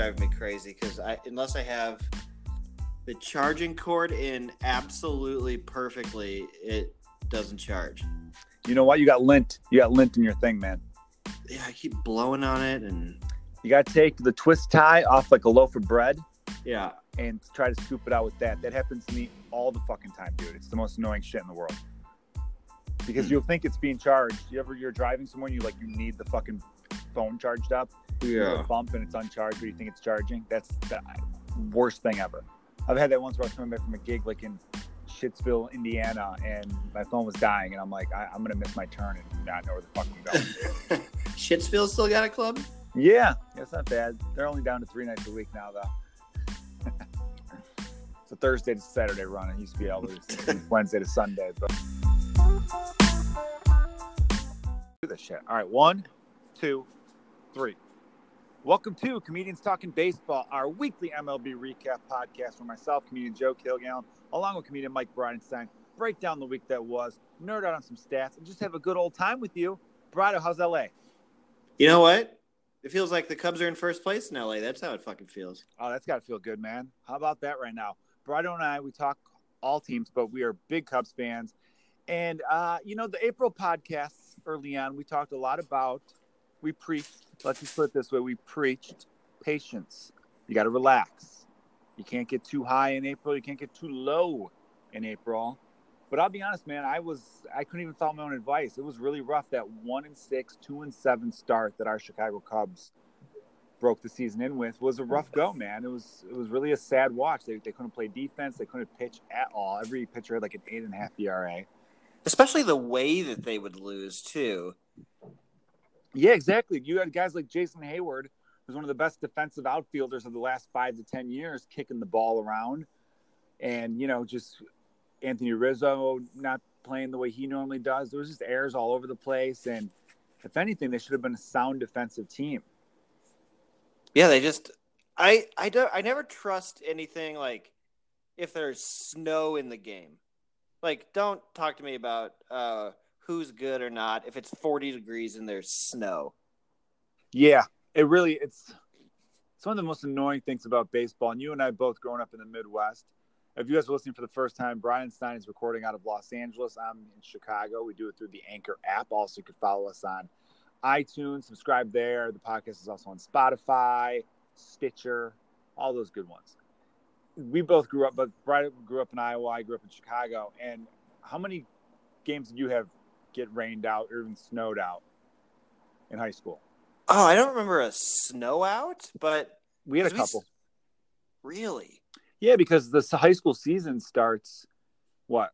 driving me crazy because I unless I have the charging cord in absolutely perfectly, it doesn't charge. You know what? You got lint. You got lint in your thing, man. Yeah, I keep blowing on it, and You got to take the twist tie off like a loaf of bread yeah, and try to scoop it out with that. That happens to me all the fucking time, dude. It's the most annoying shit in the world. Because Hmm. you'll think it's being charged. You ever you're driving somewhere and you like you need the fucking phone charged up. A bump and it's uncharged, but you think it's charging. That's the worst thing ever. I've had that once where I was coming back from a gig like in Shittsville, Indiana, and my phone was dying, and I'm like, I, I'm gonna miss my turn and not know where the fuck I'm going. Shitsville still got a club. yeah, it's not bad. They're only down to three nights a week now, though. it's a Thursday to Saturday run. It used to be always Wednesday to Sunday, but do this shit. All right, one, two, three. Welcome to Comedians Talking Baseball, our weekly MLB recap podcast where myself, comedian Joe Kilgallen, along with comedian Mike Bridenstine, break down the week that was, nerd out on some stats, and just have a good old time with you. Brado, how's LA? You know what? It feels like the Cubs are in first place in LA. That's how it fucking feels. Oh, that's got to feel good, man. How about that right now? Brado and I, we talk all teams, but we are big Cubs fans. And, uh, you know, the April podcasts early on, we talked a lot about, we preached, let's just put it this way, we preached patience. You got to relax. You can't get too high in April. You can't get too low in April. But I'll be honest, man, I was, I couldn't even follow my own advice. It was really rough that one and six, two and seven start that our Chicago Cubs broke the season in with was a rough go, man. It was it was really a sad watch. They, they couldn't play defense. They couldn't pitch at all. Every pitcher had like an eight and a half ERA. Especially the way that they would lose too. Yeah, exactly. You had guys like Jason Heyward, who's one of the best defensive outfielders of the last five to ten years, kicking the ball around, and you know just Anthony Rizzo not playing the way he normally does. There was just errors all over the place, and if anything, they should have been a sound defensive team. Yeah, they just I I don't I never trust anything like if there's snow in the game. Like don't talk to me about uh who's good or not if it's 40 degrees and there's snow. Yeah, it really it's it's one of the most annoying things about baseball. And you and I both growing up in the Midwest. If you guys are listening for the first time, Bridenstine is recording out of Los Angeles. I'm in Chicago. We do it through the Anchor app. Also, you can follow us on iTunes, subscribe there. The podcast is also on Spotify, Stitcher, all those good ones. We both grew up, but Brian grew up in Iowa. I grew up in Chicago. And how many games did you have get rained out or even snowed out in high school? Oh, I don't remember a snow out, but We had a 'cause we couple. really? Yeah, because the high school season starts what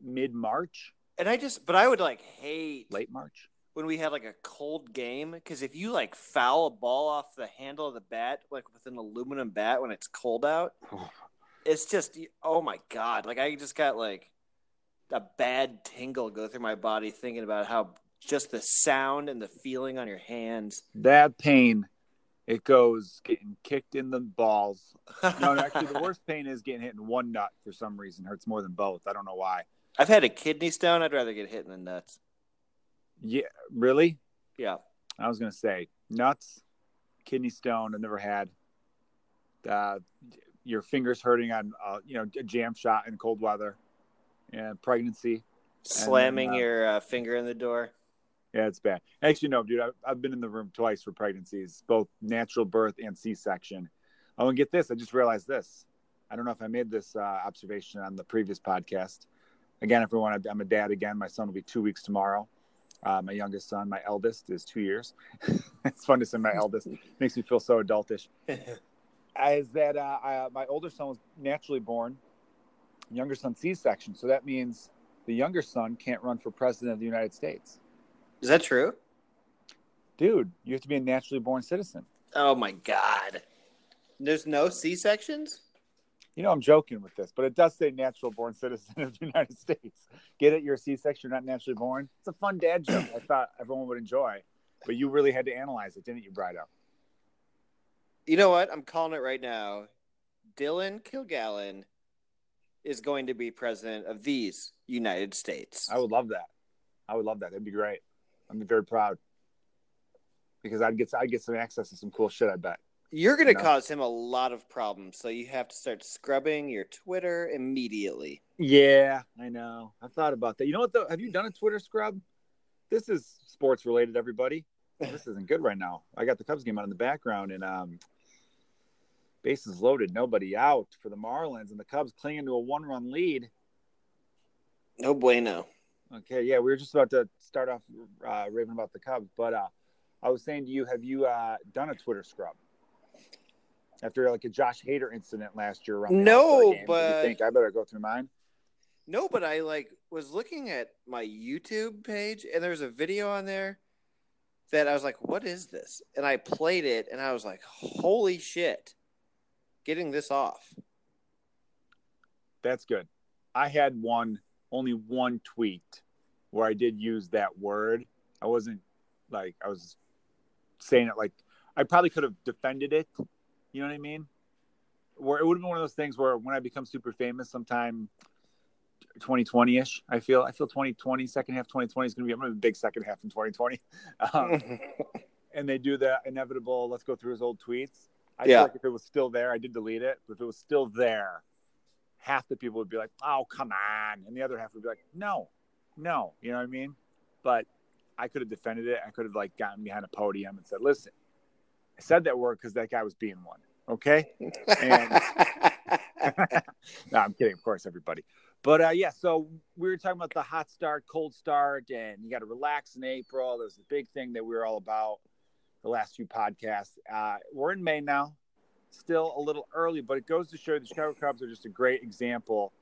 mid March, And I just but I would like hate late March. when we had like a cold game because if you like foul a ball off the handle of the bat like with an aluminum bat when it's cold out it's just oh my god like i just got like a bad tingle go through my body thinking about how just the sound and the feeling on your hands That pain, it goes getting kicked in the balls. No, actually, the worst pain is getting hit in one nut for some reason. Hurts more than both. I don't know why. i've had a kidney stone i'd rather get hit in the nuts Yeah, really? yeah I was gonna say nuts, kidney stone. I've never had. Uh, your fingers hurting on, uh, you know, a jam shot in cold weather, and pregnancy. slamming uh, your uh, finger in the door Yeah, it's bad. Actually, no, dude. I, I've been in the room twice for pregnancies, both natural birth and C-section. Oh, and get this. I just realized this. I don't know if I made this uh, observation on the previous podcast. Again, everyone, I'm a dad again. My son will be two weeks tomorrow. Uh, my youngest son, my eldest, is two years. it's fun to say my eldest. Makes me feel so adultish. Is that uh, I, my older son was naturally born, younger son C-section. So that means the younger son can't run for president of the United States. is that true Dude, you have to be a naturally born citizen. oh my god there's no c-sections You know, I'm joking with this, but it does say natural born citizen of the United States. Get it? You're a C section, you're not naturally born. It's a fun dad joke. I thought everyone would enjoy, but you really had to analyze it, didn't you, Brido? You know what? I'm calling it right now. Dylan Kilgallen is going to be president of these United States. I would love that. I would love that. That'd be great. I'd be very proud because I'd get I'd get some access to some cool shit. I bet. You're going to No. cause him a lot of problems, so you have to start scrubbing your Twitter immediately. Yeah, I know. I've thought about that. You know what though? Have you done a Twitter scrub? This is sports related, everybody. This isn't good right now. I got the Cubs game on in the background and um bases loaded, nobody out for the Marlins and the Cubs clinging to a one run lead. No bueno. Okay, yeah, we were just about to start off uh, raving about the Cubs, but uh, I was saying to you, have you uh, done a Twitter scrub after like a Josh Hader incident last year? Around No, game? But- think I better go through mine? No, but I like was looking at my YouTube page and there was a video on there that I was like, "What is this?" And I played it and I was like, "Holy shit!" Getting this off. That's good. I had one, only one tweet where I did use that word. I wasn't like I was saying it like I probably could have defended it. You know what I mean? Where it would have been one of those things where when I become super famous sometime 2020 ish, I feel I feel 2020 second half 2020 is going to be I'm going to have a big second half in 2020. Um, and they do the inevitable let's go through his old tweets. I Yeah. feel like if it was still there, I did delete it. But if it was still there, half the people would be like, "Oh, come on," and the other half would be like, "No, no," you know what I mean? But I could have defended it. I could have like gotten behind a podium and said, "Listen, I said that word because that guy was being one." Okay. And- no, I'm kidding, of course, everybody. But uh, yeah, so we were talking about the hot start, cold start, and you got to relax in April. There's a big thing that we were all about the last few podcasts. Uh, we're in May now, still a little early, but it goes to show the Chicago Cubs are just a great example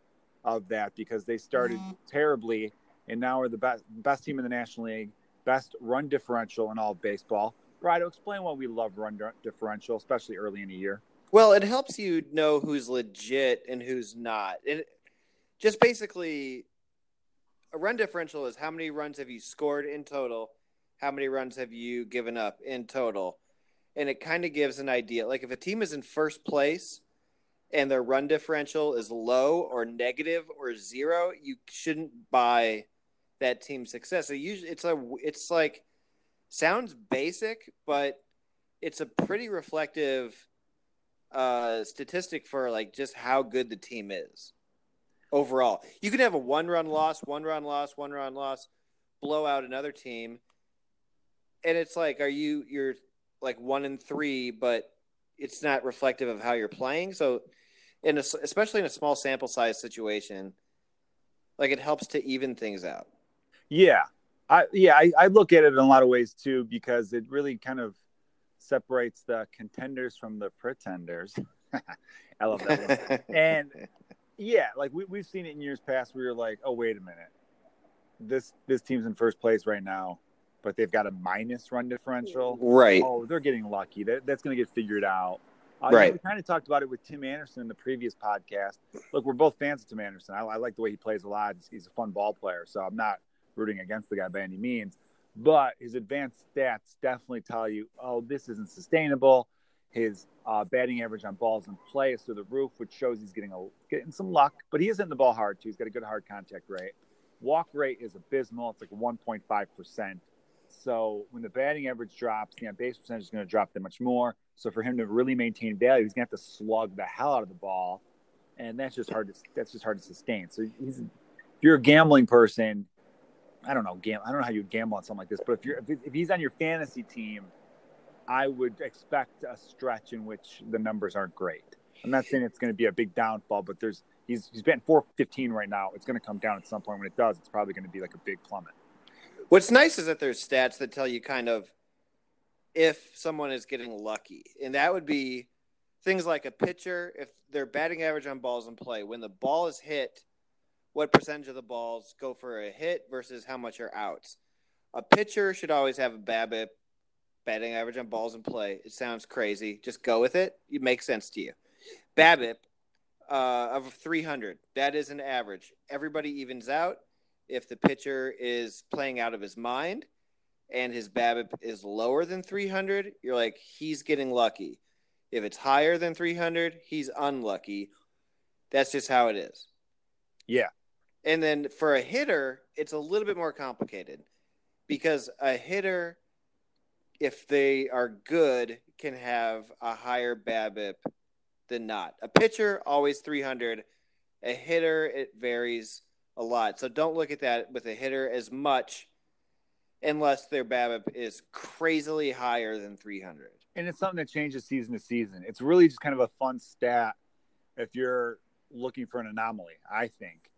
of that because they started terribly and now are the best best team in the National League, best run differential in all of baseball. Brido, explain why we love run differential, especially early in the year. well, it helps you know who's legit and who's not. It just basically a run differential is how many runs have you scored in total, how many runs have you given up in total, and it kind of gives an idea. Like if a team is in first place and their run differential is low or negative or zero, you shouldn't buy that team's success. Usually it's a it's like sounds basic, but it's a pretty reflective uh, statistic for like just how good the team is overall. You can have a one run loss, one run loss, one run loss, blow out another team, and it's like, are you you're like one and three, but it's not reflective of how you're playing. So, in a, especially in a small sample size situation, like it helps to even things out. Yeah, I yeah I, I look at it in a lot of ways too because it really kind of separates the contenders from the pretenders. I love that one. And yeah, like we we've seen it in years past where you're like, oh wait a minute, this this team's in first place right now, but they've got a minus run differential. right. Oh, they're getting lucky. That, that's going to get figured out. Uh, you know, Right. we kind of talked about it with Tim Anderson in the previous podcast. Look, we're both fans of Tim Anderson. I, I like the way he plays a lot. He's, he's a fun ball player, so I'm not rooting against the guy by any means. But his advanced stats definitely tell you, oh, this isn't sustainable. His uh, batting average on balls in play is through the roof, which shows he's getting a getting some luck. But he is hitting the ball hard too. He's got a good hard contact rate. Walk rate is abysmal. It's like 1.5 percent. So when the batting average drops, the base percentage is going to drop that much more. So for him to really maintain value, he's going to have to slug the hell out of the ball, and that's just hard to that's just hard to sustain. So if you're a gambling person, I don't know, gam- I don't know how you would gamble on something like this, but if you're if, he's on your fantasy team, I would expect a stretch in which the numbers aren't great. I'm not saying it's going to be a big downfall, but there's he's he's batting 415 right now. It's going to come down at some point. When it does, it's probably going to be like a big plummet. What's nice is that there's stats that tell you kind of if someone is getting lucky, and that would be things like a pitcher if their batting average on balls in play when the ball is hit, what percentage of the balls go for a hit versus how much are outs. A pitcher should always have a BABIP batting average on balls in play. It sounds crazy. Just go with it. It makes sense to you. BABIP uh, of 300. That is an average. Everybody evens out if the pitcher is playing out of his mind and his BABIP is lower than 300, you're like, he's getting lucky. If it's higher than 300, he's unlucky. That's just how it is. Yeah. And then for a hitter, it's a little bit more complicated because a hitter if they are good, can have a higher BABIP than not. A pitcher always 300. A hitter it varies a lot. So don't look at that with a hitter as much unless their BABIP is crazily higher than 300. And it's something that changes season to season. It's really just kind of a fun stat if you're looking for an anomaly, I think.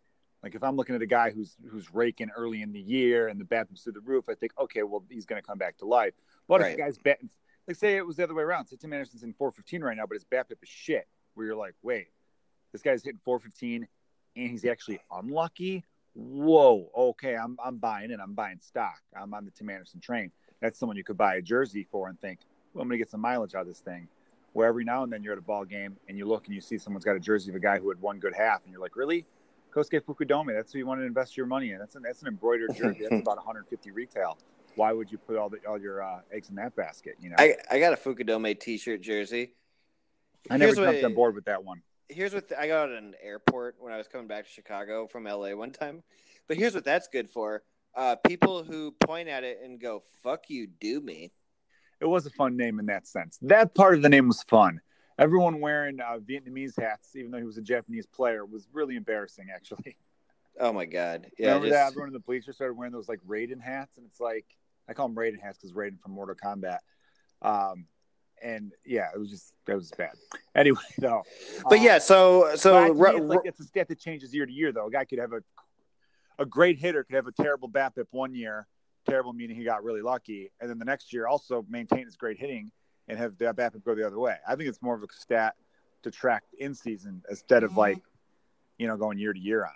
Like if I'm looking at a guy who's who's raking early in the year and the BABIP's through the roof, I think, okay, well he's going to come back to life. But right. if the guy's batting, like say it was the other way around, say Tim Anderson's in 415 right now, but his BABIP is shit. Where you're like, wait, this guy's hitting 415 and he's actually unlucky. Whoa, okay, I'm I'm buying it. I'm buying stock. I'm on the Tim Anderson train. That's someone you could buy a jersey for and think, well, I'm going to get some mileage out of this thing. Where every now and then you're at a ball game and you look and you see someone's got a jersey of a guy who had one good half, and you're like, really? Kosuke Fukudome. That's who you want to invest your money in. That's an that's an embroidered jersey. That's about 150 retail. Why would you put all the all your uh, eggs in that basket? You know, I I got a Fukudome T-shirt jersey. I never jumped on board with that one. Here's what the, I got at an airport when I was coming back to Chicago from LA one time. But here's what that's good for: uh, people who point at it and go "fuck you, do me." It was a fun name in that sense. That part of the name was fun everyone wearing uh, Vietnamese hats, even though he was a Japanese player, was really embarrassing, actually. Oh my god! Yeah, remember just... that everyone in the bleachers started wearing those like Raiden hats, and it's like I call them Raiden hats because Raiden from Mortal Kombat. Um, and yeah, it was just that was bad. Anyway, though. But um, yeah, so so it's, like, it's a stat that changes year to year, though. A guy could have a a great hitter could have a terrible BABIP one year, terrible meaning he got really lucky, and then the next year also maintain his great hitting and have the BABIP go the other way. I think it's more of a stat to track in season instead of like, you know, going year to year on.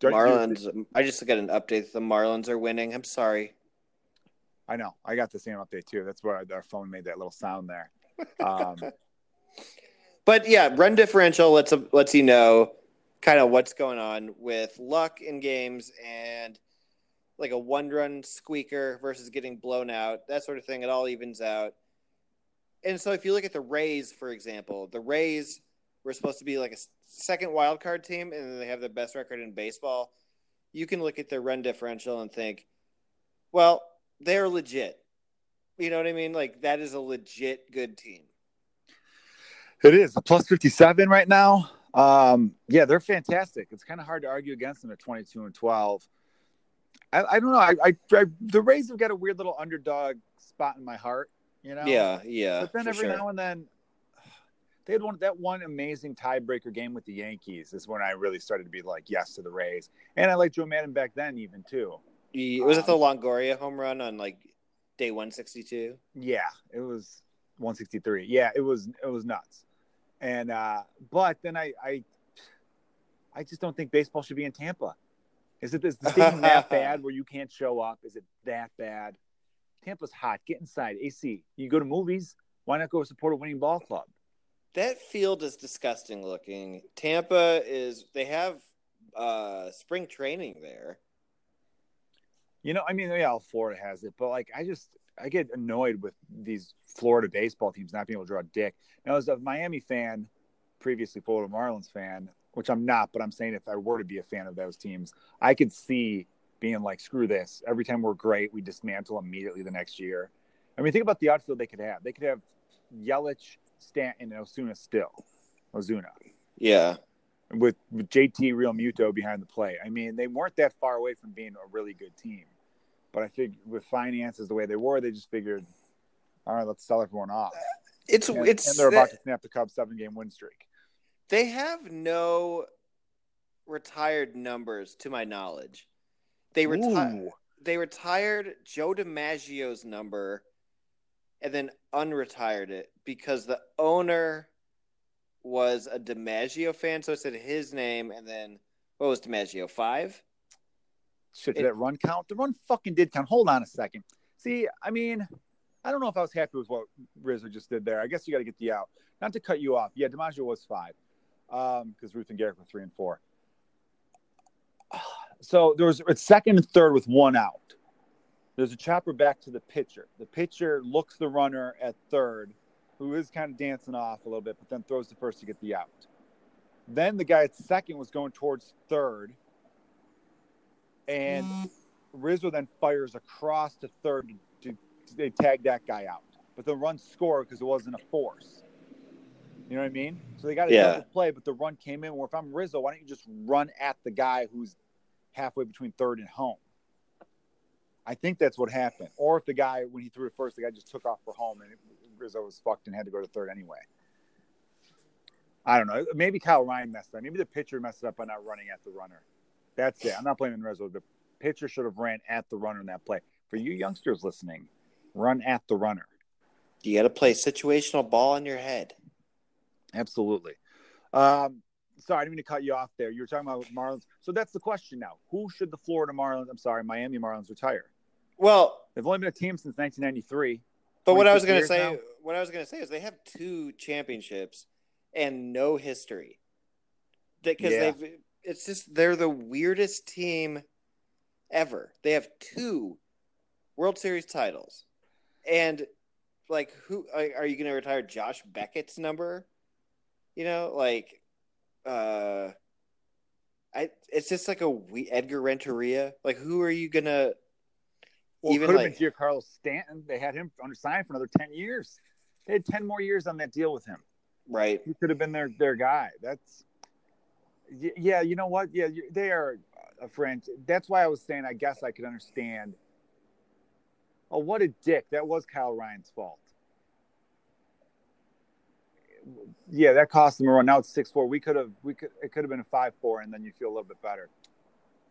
Don't Marlins. I just got an update. The Marlins are winning. I'm sorry. I know. I got the same update too. That's where our phone made that little sound there. Um, but yeah, run differential lets lets you know kind of what's going on with luck in games and like a one run squeaker versus getting blown out, that sort of thing. It all evens out. And so if you look at the Rays, for example, the Rays were supposed to be like a second wild card team, and they have the best record in baseball. You can look at their run differential and think, well, they're legit. You know what I mean? Like that is a legit good team. It is a plus fifty seven right now. Um, yeah, they're fantastic. It's kind of hard to argue against them at twenty two and twelve. I, I don't know. I, I, I, the Rays have got a weird little underdog spot in my heart. You know. Yeah, yeah. But then every sure. now and then, they had one that one amazing tiebreaker game with the Yankees is when I really started to be like yes to the Rays, and I liked Joe Maddon back then even too. Was um, it the um, Longoria home run on like day one sixty two? Yeah, it was one sixty three. Yeah, it was it was nuts. And uh but then I I I just don't think baseball should be in Tampa. Is it this stadium that bad where you can't show up? Is it that bad? Tampa's hot. Get inside. AC. You go to movies. Why not go support a winning ball club? That field is disgusting looking. Tampa is. They have uh spring training there. You know, I mean, yeah, Florida has it, but like, I just I get annoyed with these Florida baseball teams not being able to draw a dick. Now, as a Miami fan, previously Florida Marlins fan, which I'm not, but I'm saying if I were to be a fan of those teams, I could see being like, screw this. Every time we're great, we dismantle immediately the next year. I mean, think about the outfield they could have. They could have Yelich, Stanton, and Osuna still. Ozuna. Yeah. With, with JT Realmuto behind the plate. I mean, they weren't that far away from being a really good team. But I think with finances the way they were, they just figured, all right, let's sell everyone off. It's and, it's and they're about to snap the Cubs seven game win streak. They have no retired numbers to my knowledge. They retired they retired Joe DiMaggio's number and then unretired it because the owner was a DiMaggio fan, so it said his name and then what was DiMaggio? Five? Shit, did it, that run count? The run fucking did count. Hold on a second. See, I mean, I don't know if I was happy with what Rizzo just did there. I guess you got to get the out. Not to cut you off. Yeah, DiMaggio was five because um, Ruth and Gehrig were three and four. So there was it's second and third with one out. There's a chopper back to the pitcher. The pitcher looks the runner at third, who is kind of dancing off a little bit, but then throws the first to get the out. Then the guy at second was going towards third, and Rizzo then fires across to third to, they tag that guy out, but the run scored because it wasn't a force. You know what I mean? So they got a Yeah. double play, but the run came in. Where if I'm Rizzo, why don't you just run at the guy who's halfway between third and home? I think that's what happened. Or if the guy, when he threw it first, the guy just took off for home and Rizzo was fucked and had to go to third anyway. I don't know. Maybe Kyle Ryan messed up. Maybe the pitcher messed up by not running at the runner. That's it. I'm not blaming Rizzo. The pitcher should have ran at the runner in that play. For you youngsters listening, run at the runner. You got to play situational ball in your head. Absolutely. Um, sorry, I didn't mean to cut you off there. You were talking about Marlins. So that's the question now. Who should the Florida Marlins, I'm sorry, Miami Marlins retire? Well, They've only been a team since 1993. but what I was going to say, now? what I was going to say is they have two championships and no history. Because Yeah. they've, it's just they're the weirdest team ever. They have two World Series titles, and like, who are you going to retire? Josh Beckett's number? You know, like, uh, I. It's just like a we Edgar Renteria. Like, who are you gonna? Well, Even could have like- been Giancarlo Stanton. They had him under sign for another 10 years. They had 10 more years on that deal with him. Right. He could have been their, their guy. That's, yeah, you know what? Yeah, they are a French. That's why I was saying I guess I could understand. Oh, what a dick. That was Kyle Ryan's fault. Yeah, that cost them a run. Now it's six four. We could have we could it could have been a five four, and then you feel a little bit better.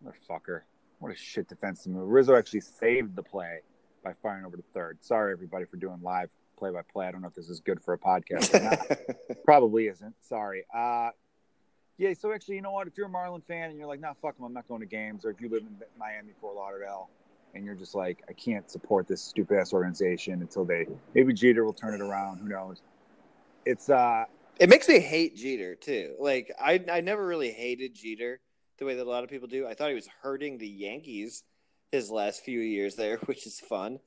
Motherfucker. What a shit defensive move. Rizzo actually saved the play by firing over to third. Sorry everybody for doing live play by play. I don't know if this is good for a podcast or not. Probably isn't. Sorry. Uh yeah, so actually, you know what? If you're a Marlin fan and you're like, nah, fuck them, I'm not going to games, or if you live in Miami, Fort Lauderdale, and you're just like, I can't support this stupid ass organization until they maybe Jeter will turn it around. Who knows? It's uh It makes me hate Jeter too. Like I, I never really hated Jeter the way that a lot of people do. I thought he was hurting the Yankees his last few years there, which is fun.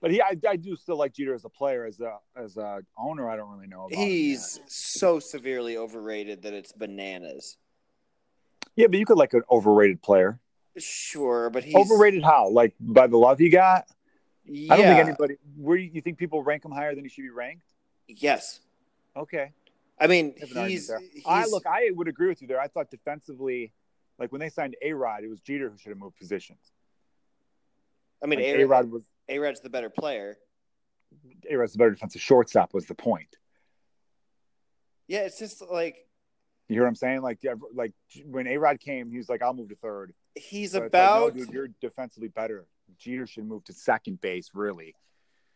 But he I, I do still like Jeter as a player, as a as a owner, I don't really know about him He's yet. so severely overrated that it's bananas. Yeah, but you could like an overrated player. Sure, but he's Overrated how? Like by the love he got? Yeah. I don't think anybody where you, think people rank him higher than he should be ranked? Yes, Okay. I mean I have an argument he's, he's I look, I would agree with you there. I thought defensively, like when they signed A Rod, it was Jeter who should have moved positions. I mean, Like, A A-Rod was A Rod's the better player. A Rod's the better defensive shortstop was the point. Yeah, it's just like You hear what I'm saying? Like, like when A Rod came, he was like, "I'll move to third. he's So it's like, about no, dude, you're defensively better. Jeter should move to second base. Really?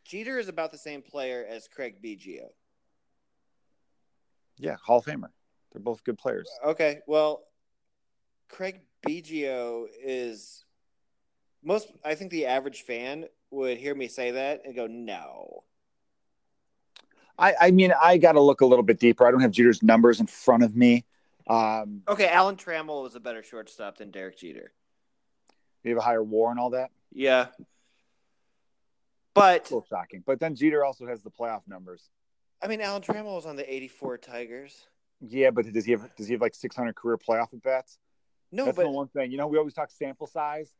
Jeter is about the same player as Craig Biggio. Yeah, Hall of Famer. They're both good players. Okay, well, Craig Biggio is most. I think the average fan would hear me say that and go, "No." I, I mean, I got to look a little bit deeper. I don't have Jeter's numbers in front of me. Um, Okay, Alan Trammell was a better shortstop than Derek Jeter. you have a higher WAR and all that. Yeah, but A little shocking. But then Jeter also has the playoff numbers. I mean, Alan Trammell was on the '84 Tigers. Yeah, but does he have does he have like 600 career playoff at bats? No, That's but the one thing. You know, we always talk sample size.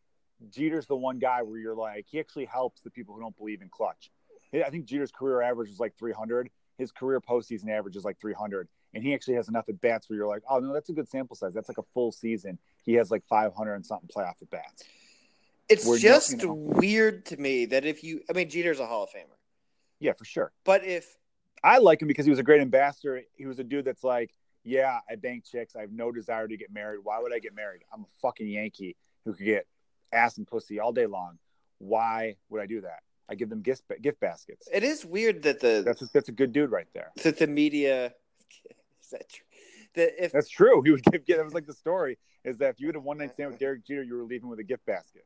Jeter's the one guy where you're like, he actually helps the people who don't believe in clutch. I think Jeter's career average is like 300. His career postseason average is like 300, and he actually has enough at bats where you're like, oh no, that's a good sample size. That's like a full season. He has like 500 and something playoff at bats. it's we're just you know. weird to me that if you, I mean, Jeter's a Hall of Famer, Yeah, for sure. but if I like him because he was a great ambassador. He was a dude that's like, yeah, I bank chicks. I have no desire to get married. Why would I get married? I'm a fucking Yankee who could get ass and pussy all day long. Why would I do that? I give them gift gift baskets. it is weird that the That's a, that's a good dude right there. that the media is that true? That if That's true. He would give. That was like the story is that if you had a one night stand with Derek Jeter, you were leaving with a gift basket.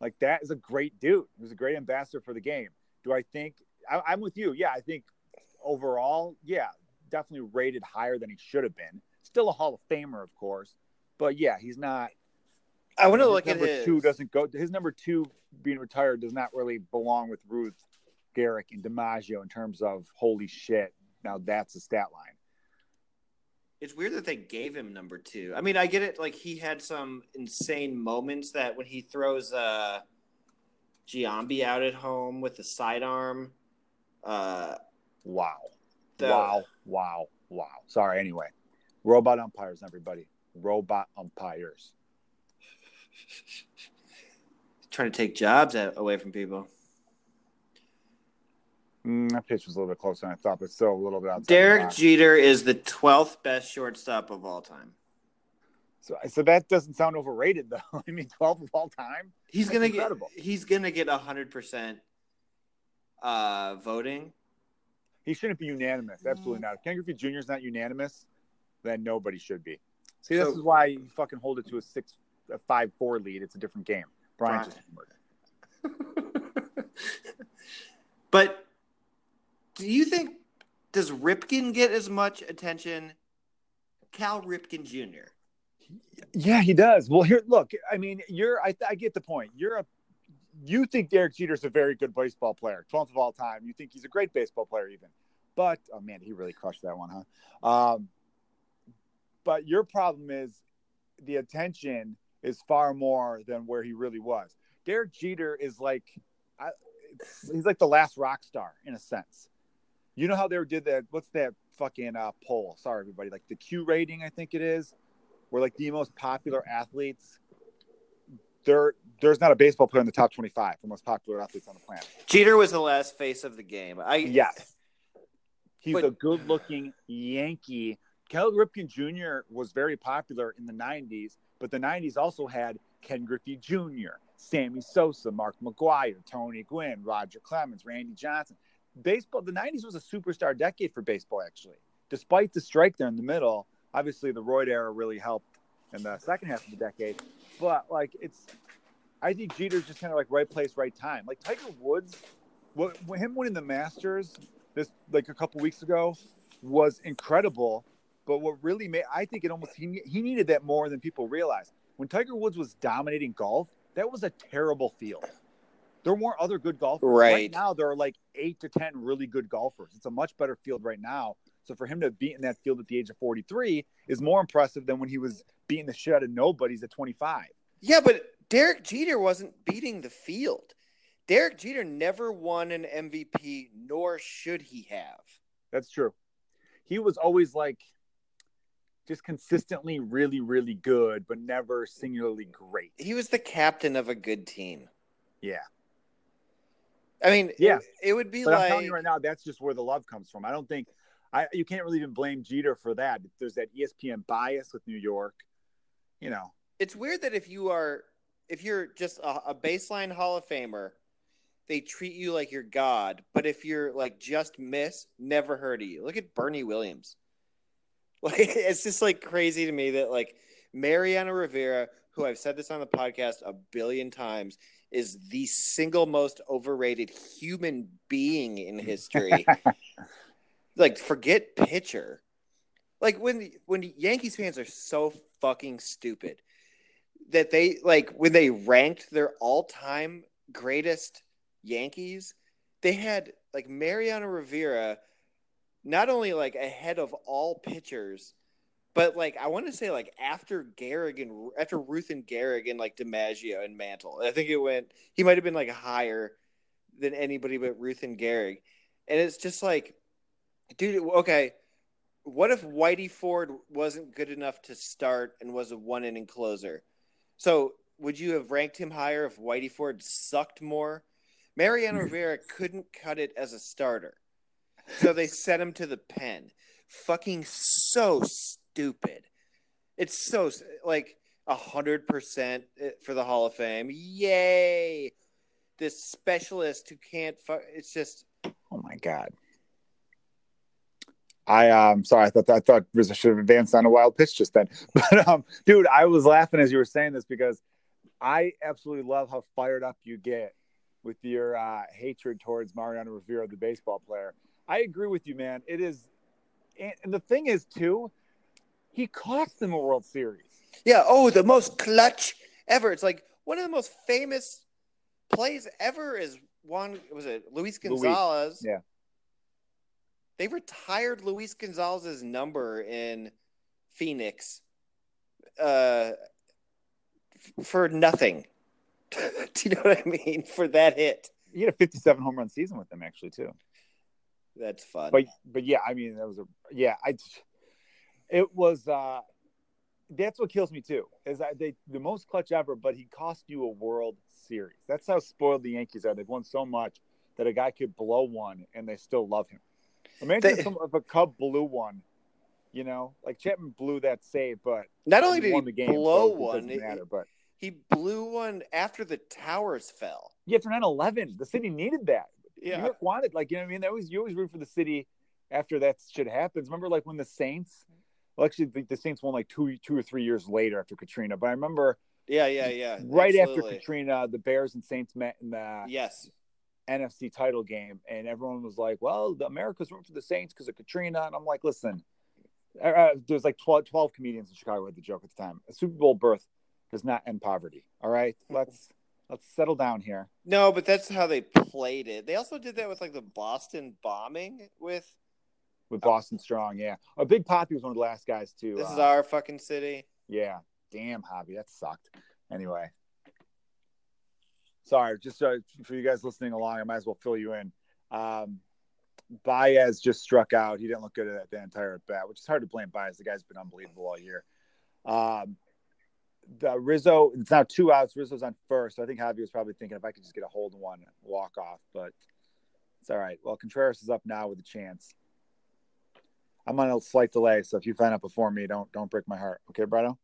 Like that is a great dude. He was a great ambassador for the game. Do I think I, I'm with you? Yeah, I think overall, yeah, definitely rated higher than he should have been. Still a Hall of Famer, of course, but yeah, he's not. I want to look at number his two doesn't go. His number two being retired does not really belong with Ruth, Gehrig, and DiMaggio in terms of holy shit. Now that's a stat line. It's weird that they gave him number two. I mean, I get it. Like he had some insane moments that when he throws uh, Giambi out at home with the sidearm. Uh, Wow. the- Wow. Wow. Wow. Sorry. Anyway, robot umpires, everybody. Robot umpires. Trying to take jobs out, away from people. Mm, that pitch was a little bit closer than I thought, but still a little bit outside. Derek. Jeter is the twelfth best shortstop of all time. So, so that doesn't sound overrated, though. I mean, 12 of all time. He's That's gonna incredible. get. He's gonna get hundred percent uh, voting. He shouldn't be unanimous. Absolutely not. If Ken Griffey Jr. is not unanimous, then nobody should be. See, this is why you fucking hold it to a six, a five, four lead. It's a different game. Brian Brian. just but do you think does Ripken get as much attention? Cal Ripken Jr. Yeah, he does. Well, here, look. I mean, you're. I, I get the point. You're a. You think Derek Jeter's a very good baseball player, 12th of all time. You think he's a great baseball player, even. But oh man, he really crushed that one, huh? Um, but your problem is the attention is far more than where he really was. Derek Jeter is like, I, it's, he's like the last rock star in a sense. You know how they did that? What's that fucking uh, poll? Sorry, everybody. Like the Q rating, I think it is where like the most popular athletes there there's not a baseball player in the top 25 for most popular athletes on the planet Jeter was the last face of the game. I yes he's But- a good looking yankee cal ripken jr was very popular in the 90s but the 90s also had ken griffey jr sammy sosa mark mcgwire tony gwynn roger clemens randy johnson. Baseball the 90s was a superstar decade for baseball actually. Despite the strike there in the middle obviously the royd era really helped in the second half of the decade. But like it's i think jeter's just kind of like right place right time. Like tiger woods what him winning the masters this like a couple weeks ago was incredible but what really made i think it almost he, he needed that more than people realize when tiger woods was dominating golf that was a terrible field there weren't other good golfers Right. now there are like eight to ten really good golfers it's a much better field right now so for him to beat in that field at the age of 43 is more impressive than when he was beating the shit out of nobodies at 25 Yeah, but Derek Jeter wasn't beating the field. Derek Jeter never won an MVP, nor should he have. That's true. He was always like just consistently really, really good, but never singularly great. He was the captain of a good team. Yeah. I mean, Yeah. it, it would be But I'm like telling you right now, that's just where the love comes from. I don't think I you can't really even blame Jeter for that. There's that ESPN bias with New York. You know, it's weird that if you are if you're just a, a baseline Hall of Famer, they treat you like you're God. But if you're like just miss, never heard of you. Look at Bernie Williams. Like it's just like crazy to me that like Mariano Rivera, who I've said this on the podcast a billion times, is the single most overrated human being in history. like forget pitcher. Like when when Yankees fans are so fucking stupid that they like when they ranked their all-time greatest Yankees, they had like Mariano Rivera not only like ahead of all pitchers, but like I want to say like after Gehrig and after Ruth and Gehrig and like DiMaggio and Mantle. I think it went he might have been like higher than anybody but Ruth and Gehrig. And it's just like dude, okay, what if Whitey Ford wasn't good enough to start and was a one inning closer? So would you have ranked him higher if Whitey Ford sucked more? Mariano hmm. Rivera couldn't cut it as a starter. So they sent him to the pen. Fucking so stupid. It's so like a hundred percent for the Hall of Fame. Yay! This specialist who can't. Fu- it's just oh my god. I um sorry, I thought I thought Rizzo should have advanced on a wild pitch just then. But um dude, I was laughing as you were saying this because I absolutely love how fired up you get with your uh, hatred towards Mariano Rivera, the baseball player. I agree with you, man. It is, and, the thing is too, he cost them a World Series. Yeah. Oh, the most clutch ever. It's like one of the most famous plays ever is one. Was it Luis Gonzalez? yeah. They retired Luis Gonzalez's number in Phoenix uh, for nothing. Do you know what I mean? For that hit. He had a 57 home run season with them actually too. That's fun. But but yeah, I mean that was a yeah. I it was uh that's what kills me too. Is that they the most clutch ever, but he cost you a World Series. That's how spoiled the Yankees are. They've won so much that a guy could blow one and they still love him. Imagine They- if, some, if a Cub blew one. You know, like Chapman blew that save, but Not only he did he the game, blow so one, it- matter. But he blew one after the towers fell. yeah, after 9-11, the city needed that. New Yeah. York wanted, like, you know what I mean? That was you always root for the city after that shit happens. Remember, like when the Saints, well, actually, the, the Saints won like two, two or three years later after Katrina. But I remember Yeah, yeah, yeah. right after. Katrina, the Bears and Saints met in the Yes. NFC title game, and everyone was like, "Well, the America's rooting for the Saints because of Katrina." And I'm like, "Listen, uh, uh, there's like 12, 12 comedians in Chicago had the joke at the time. A Super Bowl berth does not end poverty. All right, let's let's settle down here." No, but that's how they played it. They also did that with like the Boston bombing with With Boston Strong, yeah. A Big Papi was one of the last guys too. this uh, is our fucking city. Yeah. Damn, hobby. That sucked. Anyway. Sorry, just uh, for you guys listening along, I might as well fill you in. Um, Baez just struck out. He didn't look good at the entire at bat, which is hard to blame Baez. The guy's been unbelievable all year. Um, the Rizzo, it's now two outs. Rizzo's on first. So I think Javi was probably thinking if I could just get a hold of one, walk off, but it's all right. Well, Contreras is up now with a chance. I'm on a slight delay, so if you find out before me, don't don't break my heart. Okay, Brado?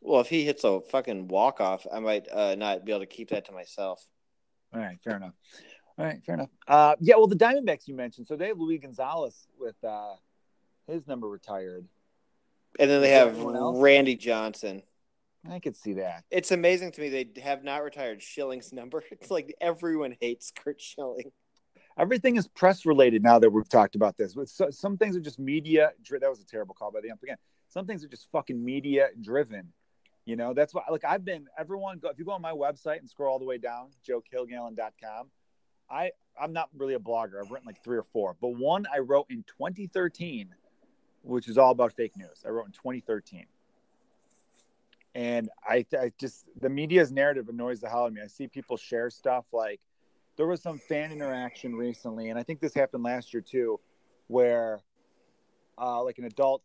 Well, if he hits a fucking walk off, I might uh, not be able to keep that to myself. All right, fair enough. All right, fair enough. Uh, yeah, well, the Diamondbacks you mentioned, so they have Luis Gonzalez with uh, his number retired. And then they have? Randy Johnson. I could see that. It's amazing to me they have not retired Schilling's number. It's like everyone hates Curt Schilling. Everything is press related now that we've talked about this. But so, some things are just media. That was a terrible call by the ump again. Some things are just fucking media driven. You know, that's why. Like I've been. Everyone, go, if you go on my website and scroll all the way down, joekilgallen.com. I I'm not really a blogger. I've written like three or four, but one I wrote in 2013, which is all about fake news. I wrote in 2013, and I, I just the media's narrative annoys the hell out of me. I see people share stuff like there was some fan interaction recently, and I think this happened last year too, where uh, like an adult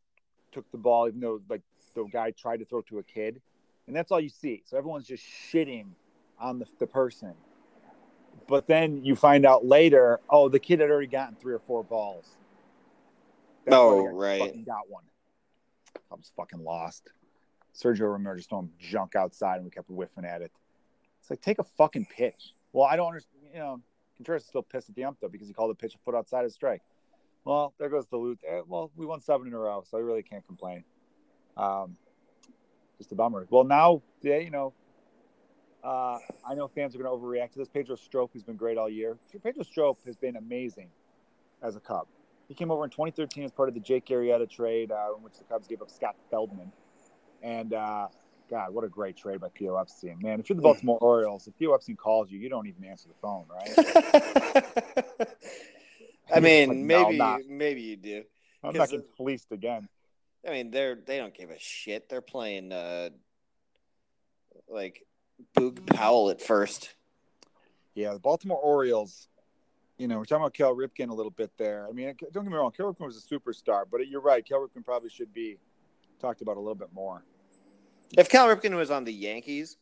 took the ball, even though like the guy tried to throw to a kid, and that's all you see. So everyone's just shitting on the, the person. But then you find out later, oh, the kid had already gotten three or four balls. why Oh, right. Fucking got one. I was fucking lost. Sergio Romo just throwing junk outside, and we kept whiffing at it. It's like take a fucking pitch. Well, I don't understand. You know, Contreras is still pissed at the ump though because he called the pitch a foot outside of strike. Well, there goes the loot. Eh, Well, we won seven in a row, so I really can't complain. Um, just a bummer. Well, now, yeah, you know, uh, I know fans are going to overreact to this. Pedro Strop has been great all year. Pedro Strop has been amazing as a Cub. He came over in 2013 as part of the Jake Arrieta trade, uh, in which the Cubs gave up Scott Feldman. And uh, God, what a great trade by Theo Epstein. Man, if you're the Baltimore Orioles, if Theo Epstein calls you, you don't even answer the phone, right? I mean, Like, maybe I'm maybe you do. I'm not getting fleeced again. I mean, they're they don't give a shit. They're playing uh like Boog Powell at first. Yeah, the Baltimore Orioles. You know, we're talking about Cal Ripken a little bit there. I mean, don't get me wrong, Cal Ripken was a superstar, but you're right. Cal Ripken probably should be talked about a little bit more. If Cal Ripken was on the Yankees,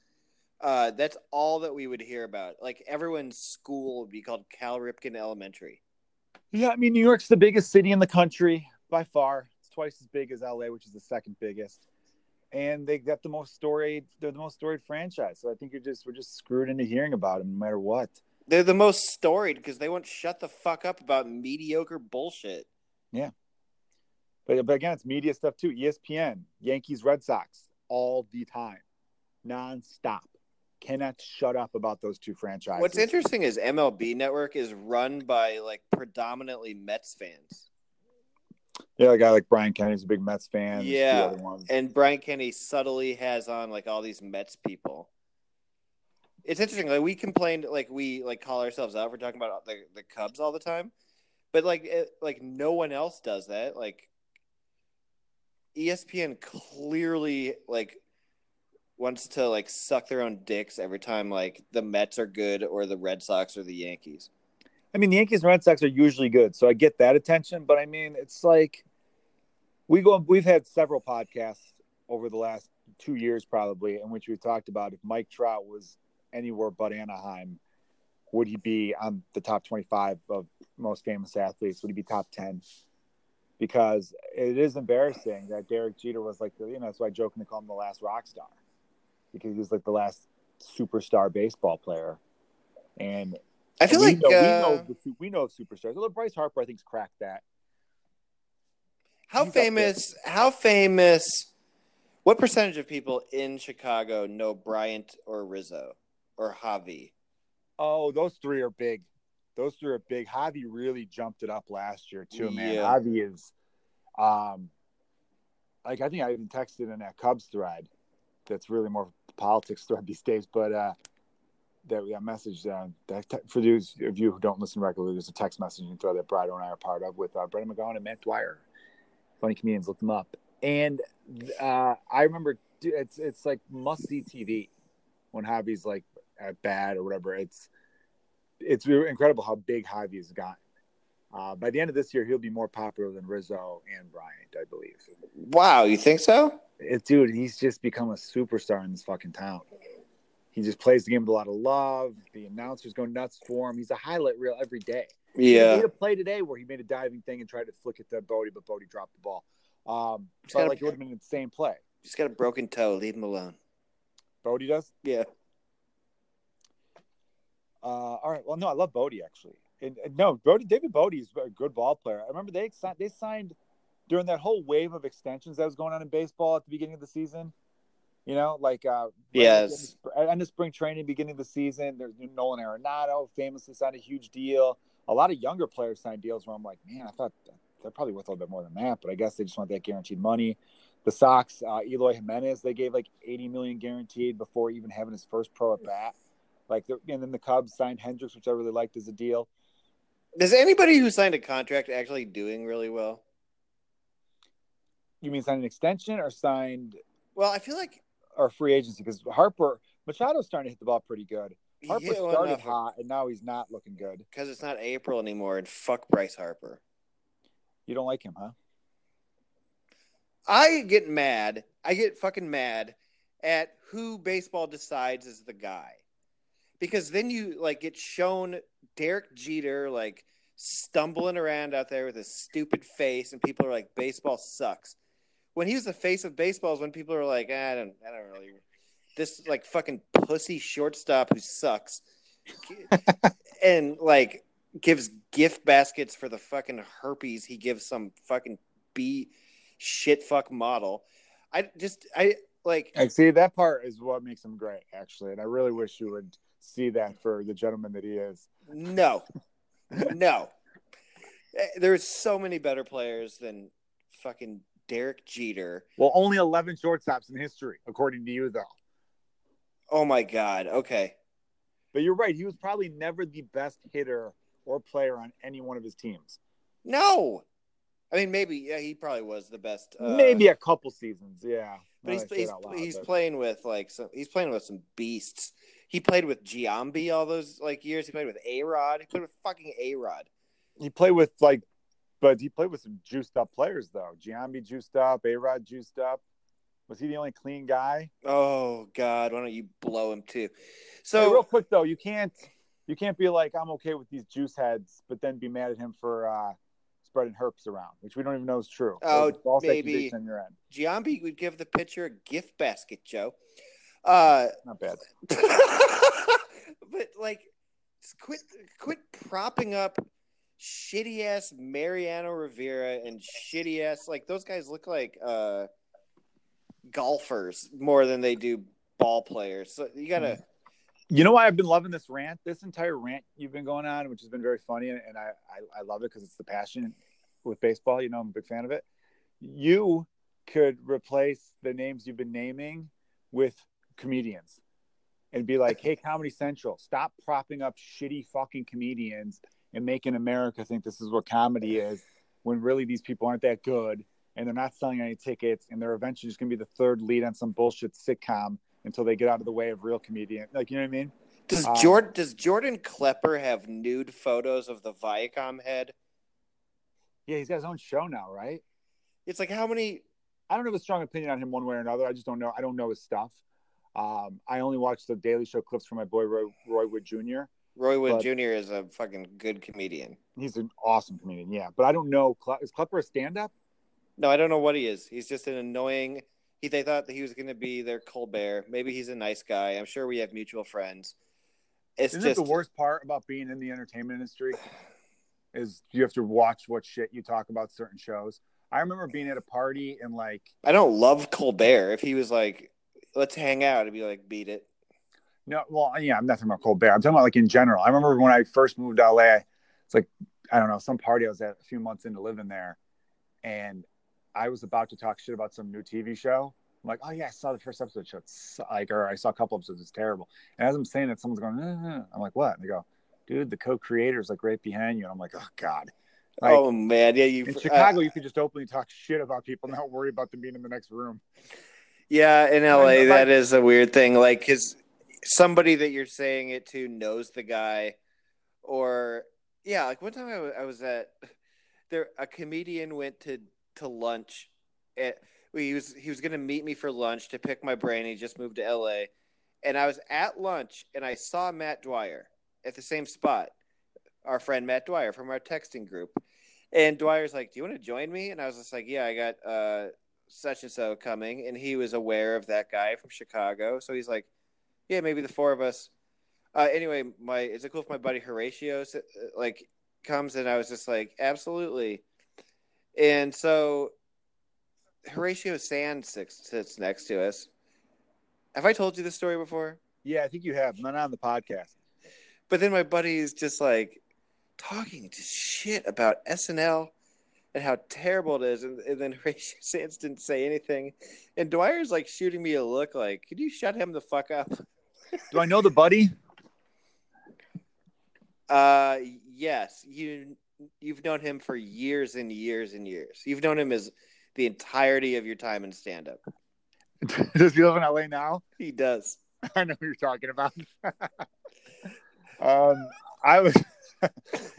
uh, that's all that we would hear about. Like everyone's school would be called Cal Ripken Elementary. Yeah, I mean, New York's the biggest city in the country by far. It's twice as big as LA, which is the second biggest. And they got the most storied, they're the most storied franchise. So I think you're just, we're just screwed into hearing about them no matter what. They're the most storied because they won't shut the fuck up about mediocre bullshit. But, but again, it's media stuff too. ESPN, Yankees, Red Sox, all the time, nonstop. Cannot shut up about those two franchises. What's interesting is MLB Network is run by like predominantly Mets fans, Yeah, a guy like Brian Kenny's a big Mets fan. Yeah. and Brian Kenny subtly has on like all these Mets people. It's interesting. Like we complained, like we like call ourselves out for talking about the the Cubs all the time, but like it, like no one else does that. Like ESPN clearly like wants to like suck their own dicks every time like the Mets are good or the Red Sox or the Yankees. I mean, the Yankees and Red Sox are usually good, so I get that attention. But I mean, it's like we go. We've had several podcasts over the last two years, probably, in which we've talked about if Mike Trout was anywhere but Anaheim, would he be on the top twenty-five of most famous athletes? Would he be top ten? Because it is embarrassing that Derek Jeter was like, the, you know, that's why I jokingly call him the last rock star, because he was like the last superstar baseball player, and I feel we like know, uh, we know the, we know superstars. Although Bryce Harper, I think's cracked that. how he's famous how famous what percentage of people in Chicago know Bryant or Rizzo or Javi? Oh, those three are big. Those three are big. Javi really jumped it up last year too, man. Yeah. Javi is, um, like I think I even texted in that Cubs thread. That's really more politics thread these days, but uh, that we got message uh, that te- for those of you who don't listen regularly, there's a text messaging thread that Brad and I are part of with uh, Brendan McGowan and Matt Dwyer. Funny comedians, look them up. And uh, I remember it's it's like must see TV when Javi's like at bad or whatever. It's it's incredible how big Javi has gotten. Uh, by the end of this year, he'll be more popular than Rizzo and Bryant, I believe. Wow, you think so? It, dude, he's just become a superstar in this fucking town. He just plays the game with a lot of love. The announcers go nuts for him. He's a highlight reel every day. He Yeah. made a play today where he made a diving thing and tried to flick it to Bote, but Bote dropped the ball. Um, but got a- like it would have been the same play. He's got a broken toe. Leave him alone. Bote does. Yeah. Uh, all right. Well, no, I love Bote actually. And, and no, Bote, David Bote is a good ball player. I remember they signed, they signed during that whole wave of extensions that was going on in baseball at the beginning of the season. You know, like uh, Yes. end of spring training, beginning of the season. There's Nolan Arenado famously signed a huge deal. A lot of younger players signed deals where I'm like, man, I thought they're probably worth a little bit more than that, but I guess they just want that guaranteed money. The Sox, uh, Eloy Jimenez, they gave like 80 million guaranteed before even having his first pro at bat. Like, the- and then the Cubs signed Hendricks, which I really liked as a deal. Is anybody who signed a contract actually doing really well? You mean signed an extension or signed Well, I feel like or free agency? Because Harper Machado's starting to hit the ball pretty good. Harper started hot, and now he's not looking good. because it's not April anymore, and fuck Bryce Harper. You don't like him, huh? I get mad. I get fucking mad at who baseball decides is the guy. Because then you like get shown Derek Jeter like stumbling around out there with his stupid face and people are like baseball sucks. When he was the face of baseball is when people are like, "Ah, I don't I don't really this like fucking pussy shortstop who sucks. and like gives gift baskets for the fucking herpes he gives some fucking B shit fuck model. I just I like I see that part is what makes him great, actually, and I really wish you would see that for the gentleman that he is. no. no. Eh, There's so many better players than fucking Derek Jeter. Well, only 11 shortstops in history, according to you, though. Oh my god. Okay. But you're right; he was probably never the best hitter or player on any one of his teams. No. I mean maybe yeah, he probably was the best. uh, Maybe a couple seasons, yeah. But he's Now that I say it he's, loud, he's but- playing with like some he's playing with some beasts. He played with Giambi all those like years. He played with A Rod. He played with fucking A Rod. he played with like, but he played with some juiced up players though. Giambi juiced up, A Rod juiced up. Was he the only clean guy? Oh God, why don't you blow him too? So So real quick though, you can't you can't be like I'm okay with these juice heads, but then be mad at him for uh, spreading herps around, which we don't even know is true. Oh, false maybe. on your end. Giambi would give the pitcher a gift basket, Joe. Uh, Not bad. but like, quit quit propping up shitty ass Mariano Rivera and shitty ass like those guys look like uh golfers more than they do ball players. So you gotta You know why I've been loving this rant, this entire rant you've been going on, which has been very funny, and I I, I love it because it's the passion with baseball. You know, I'm a big fan of it. You could replace the names you've been naming with comedians and be like, "Hey, Comedy Central, stop propping up shitty fucking comedians and making America think this is what comedy is, when really these people aren't that good." and they're not selling any tickets, and they're eventually just going to be the third lead on some bullshit sitcom until they get out of the way of real comedian. Like you know what I mean? Does Um, Jordan does Jordan Klepper have nude photos of the Viacom head? Yeah, he's got his own show now, right? It's like how many I don't have a strong opinion on him one way or another. I just don't know. I don't know his stuff. Um, I only watch the Daily Show clips from my boy Roy, Roy Wood Jr. Roy Wood But- Jr. is a fucking good comedian. He's an awesome comedian, yeah. But I don't know. Is Klepper a stand-up? No, I don't know what he is. He's just an annoying. He they thought that he was going to be their Colbert. Maybe he's a nice guy. I'm sure we have mutual friends. It's Isn't just it the worst part about being in the entertainment industry? Is you have to watch what shit you talk about certain shows. I remember being at a party and like I don't love Colbert. If he was like, "Let's hang out," I'd be like, "Beat it." No, well, yeah, I'm nothing about Colbert. I'm talking about like in general. I remember when I first moved to LA, it's like I don't know, some party I was at a few months into living there, and I was about to talk shit about some new TV show. I'm like, oh yeah, I saw the first episode. It's like, or I saw a couple episodes. It's terrible. And as I'm saying it, someone's going, "Uh, uh." I'm like, what? And they go, dude, the co-creator's like right behind you. And I'm like, oh god. Like, oh man, yeah, you in uh, Chicago, you could just openly talk shit about people, not worry about them being in the next room. Yeah, in LA, I'm- that is a weird thing. Like, because somebody that you're saying it to knows the guy, or yeah, like one time I was at there, a comedian went to to lunch. At, he was he was gonna meet me for lunch to pick my brain. He just moved to LA, and I was at lunch and I saw Matt Dwyer at the same spot. Our friend Matt Dwyer from our texting group, and Dwyer's like, "Do you want to join me?" And I was just like, "Yeah, I got." uh such and so coming, and he was aware of that guy from Chicago. So he's like, "Yeah, maybe the four of us." Uh, anyway, my is it cool if my buddy Horatio uh, like comes? And I was just like, "Absolutely." And so Horatio Sanz sits, next to us. Have I told you this story before? Yeah, I think you have. Not on the podcast. But then my buddy is just like talking just shit about SNL and how terrible it is. And, and then Horatio Sanz didn't say anything. And Dwyer's like shooting me a look like, could you shut him the fuck up? Do I know the buddy? Uh, yes. You, you've known him for years and years and years. You've known him as the entirety of your time in stand up. Does he live in LA now? He does. I know who you're talking about. um, I was,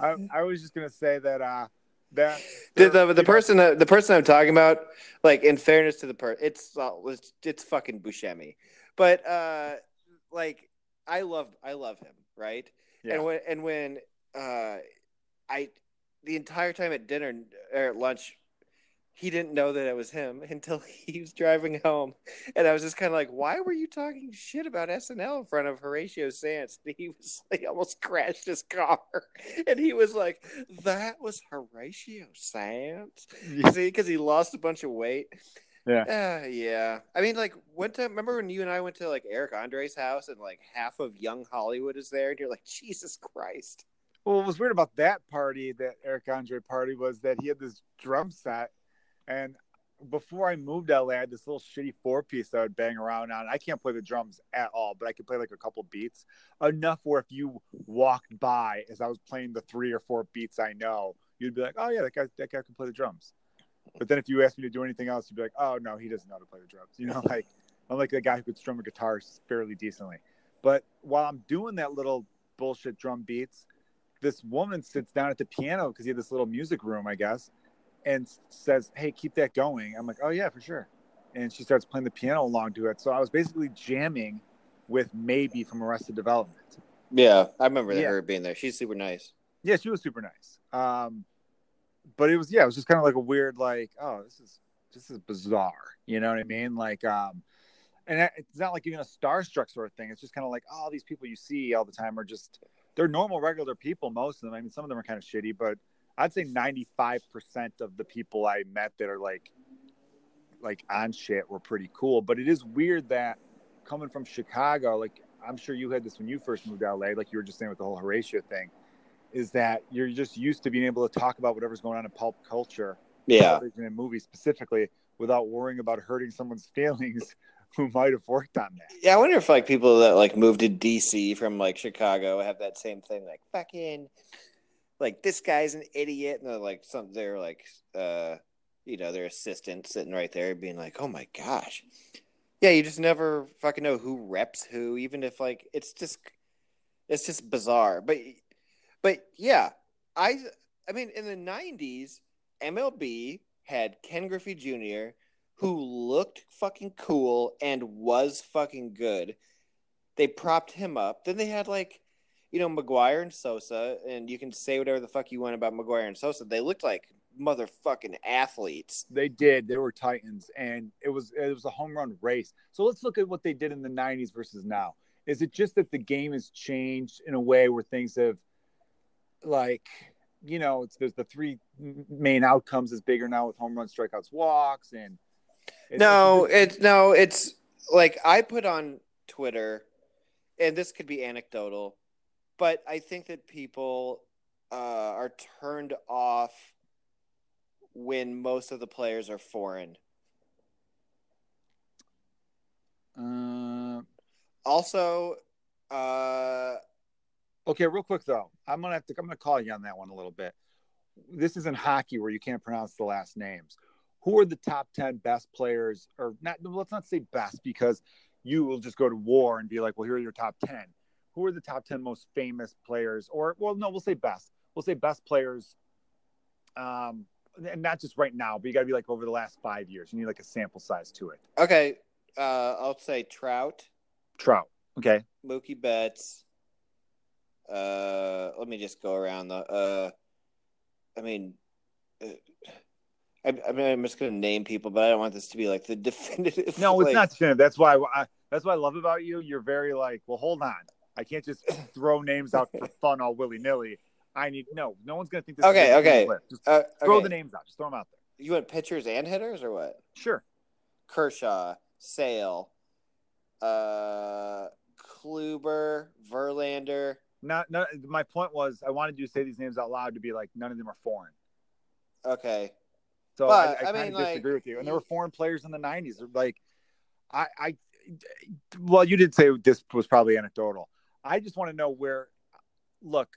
I, I was just gonna say that uh, that The, the, the person that, the person I'm talking about, like in fairness to the person, it's uh, it's it's fucking Buscemi, but uh, like I love I love him, right? Yeah. And when and when uh, I the entire time at dinner or at lunch, he didn't know that it was him until he was driving home, and I was just kind of like, "Why were you talking shit about SNL in front of Horatio Sanz?" And he was like, almost crashed his car, and he was like, "That was Horatio Sanz." Yeah. See, because he lost a bunch of weight. Yeah. Uh, yeah. I mean, like one time, remember when you and I went to like Eric Andre's house and like half of young Hollywood is there, and you're like, Jesus Christ. Well, what was weird about that party, that Eric Andre party, was that he had this drum set, and before I moved to LA, I had this little shitty four piece that I would bang around on. I can't play the drums at all, but I could play like a couple beats enough where if you walked by as I was playing the three or four beats I know, you'd be like, "Oh yeah, that guy, that guy can play the drums." But then if you asked me to do anything else, you'd be like, "Oh no, he doesn't know how to play the drums." You know, like I'm like the guy who could strum a guitar fairly decently. But while I'm doing that little bullshit drum beats, this woman sits down at the piano because he had this little music room, I guess, and says, "Hey, keep that going." I'm like, "Oh yeah, for sure." And she starts playing the piano along to it. So I was basically jamming with Maeby from Arrested Development. Yeah, I remember Yeah. her being there. She's super nice. Yeah, she was super nice. Um, but it was yeah, it was just kind of like a weird like, oh, this is this is bizarre. You know what I mean? Like, um, and it's not like even a starstruck sort of thing. It's just kind of like, oh, these people you see all the time are just they're normal, regular people. Most of them. I mean, some of them are kind of shitty, but I'd say ninety five percent of the people I met that are like like on shit were pretty cool. But it is weird that coming from Chicago, like I'm sure you had this when you first moved to LA, like you were just saying with the whole Horatio thing, is that you're just used to being able to talk about whatever's going on in pulp culture, Yeah. and movies specifically, without worrying about hurting someone's feelings who might have worked on that. Yeah, I wonder if like people that like moved to DC from like Chicago have that same thing, like fucking, like this guy's an idiot, and they're like some they're like uh you know, their assistant sitting right there being like, "Oh my gosh." Yeah, you just never fucking know who reps who even if like it's just it's just bizarre. But but yeah, I I mean in the 90s MLB had Ken Griffey Jr. who looked fucking cool and was fucking good. They propped him up. Then they had like you know, McGwire and Sosa, and you can say whatever the fuck you want about McGwire and Sosa. They looked like motherfucking athletes. They did. They were titans, and it was it was a home run race. So let's look at what they did in the '90s versus now. Is it just that the game has changed in a way where things have, like, you know, it's there's the three main outcomes is bigger now with home run, strikeouts, walks, and it's, no, it's, no, it's like I put on Twitter, and this could be anecdotal but I think that people uh, are turned off when most of the players are foreign. Uh, also, uh, okay, real quick though, I'm gonna have to. I'm gonna call you on that one a little bit. This isn't hockey where you can't pronounce the last names. Who are the top ten best players, or not? Let's not say best because you will just go to war and be like, well, here are your top ten. Who are the top 10 most famous players? Or well no we'll say best. We'll say best players um and not just right now but you got to be like over the last five years. You need like a sample size to it. Okay uh i'll say trout. Trout okay. Mookie betts. Uh let me just go around the uh i mean uh, I, I mean, I'm just going to name people, but I don't want this to be like the definitive. No, it's not definitive. That's why I, that's what I love about you. You're very like, well, hold on. I can't just throw names out for fun all willy nilly. I need no. No one's gonna think this. Okay, okay. Just uh, throw the names out. Just throw them out there. You want pitchers and hitters or what? Sure. Kershaw, Sale, uh, Kluber, Verlander. Not, not. My point was, I wanted you to say these names out loud to be like none of them are foreign. Okay. So but, I, I, I kind of disagree with you. And there were foreign players in the '90s. Like, I, I, well, you did say this was probably anecdotal. I just want to know where. Look,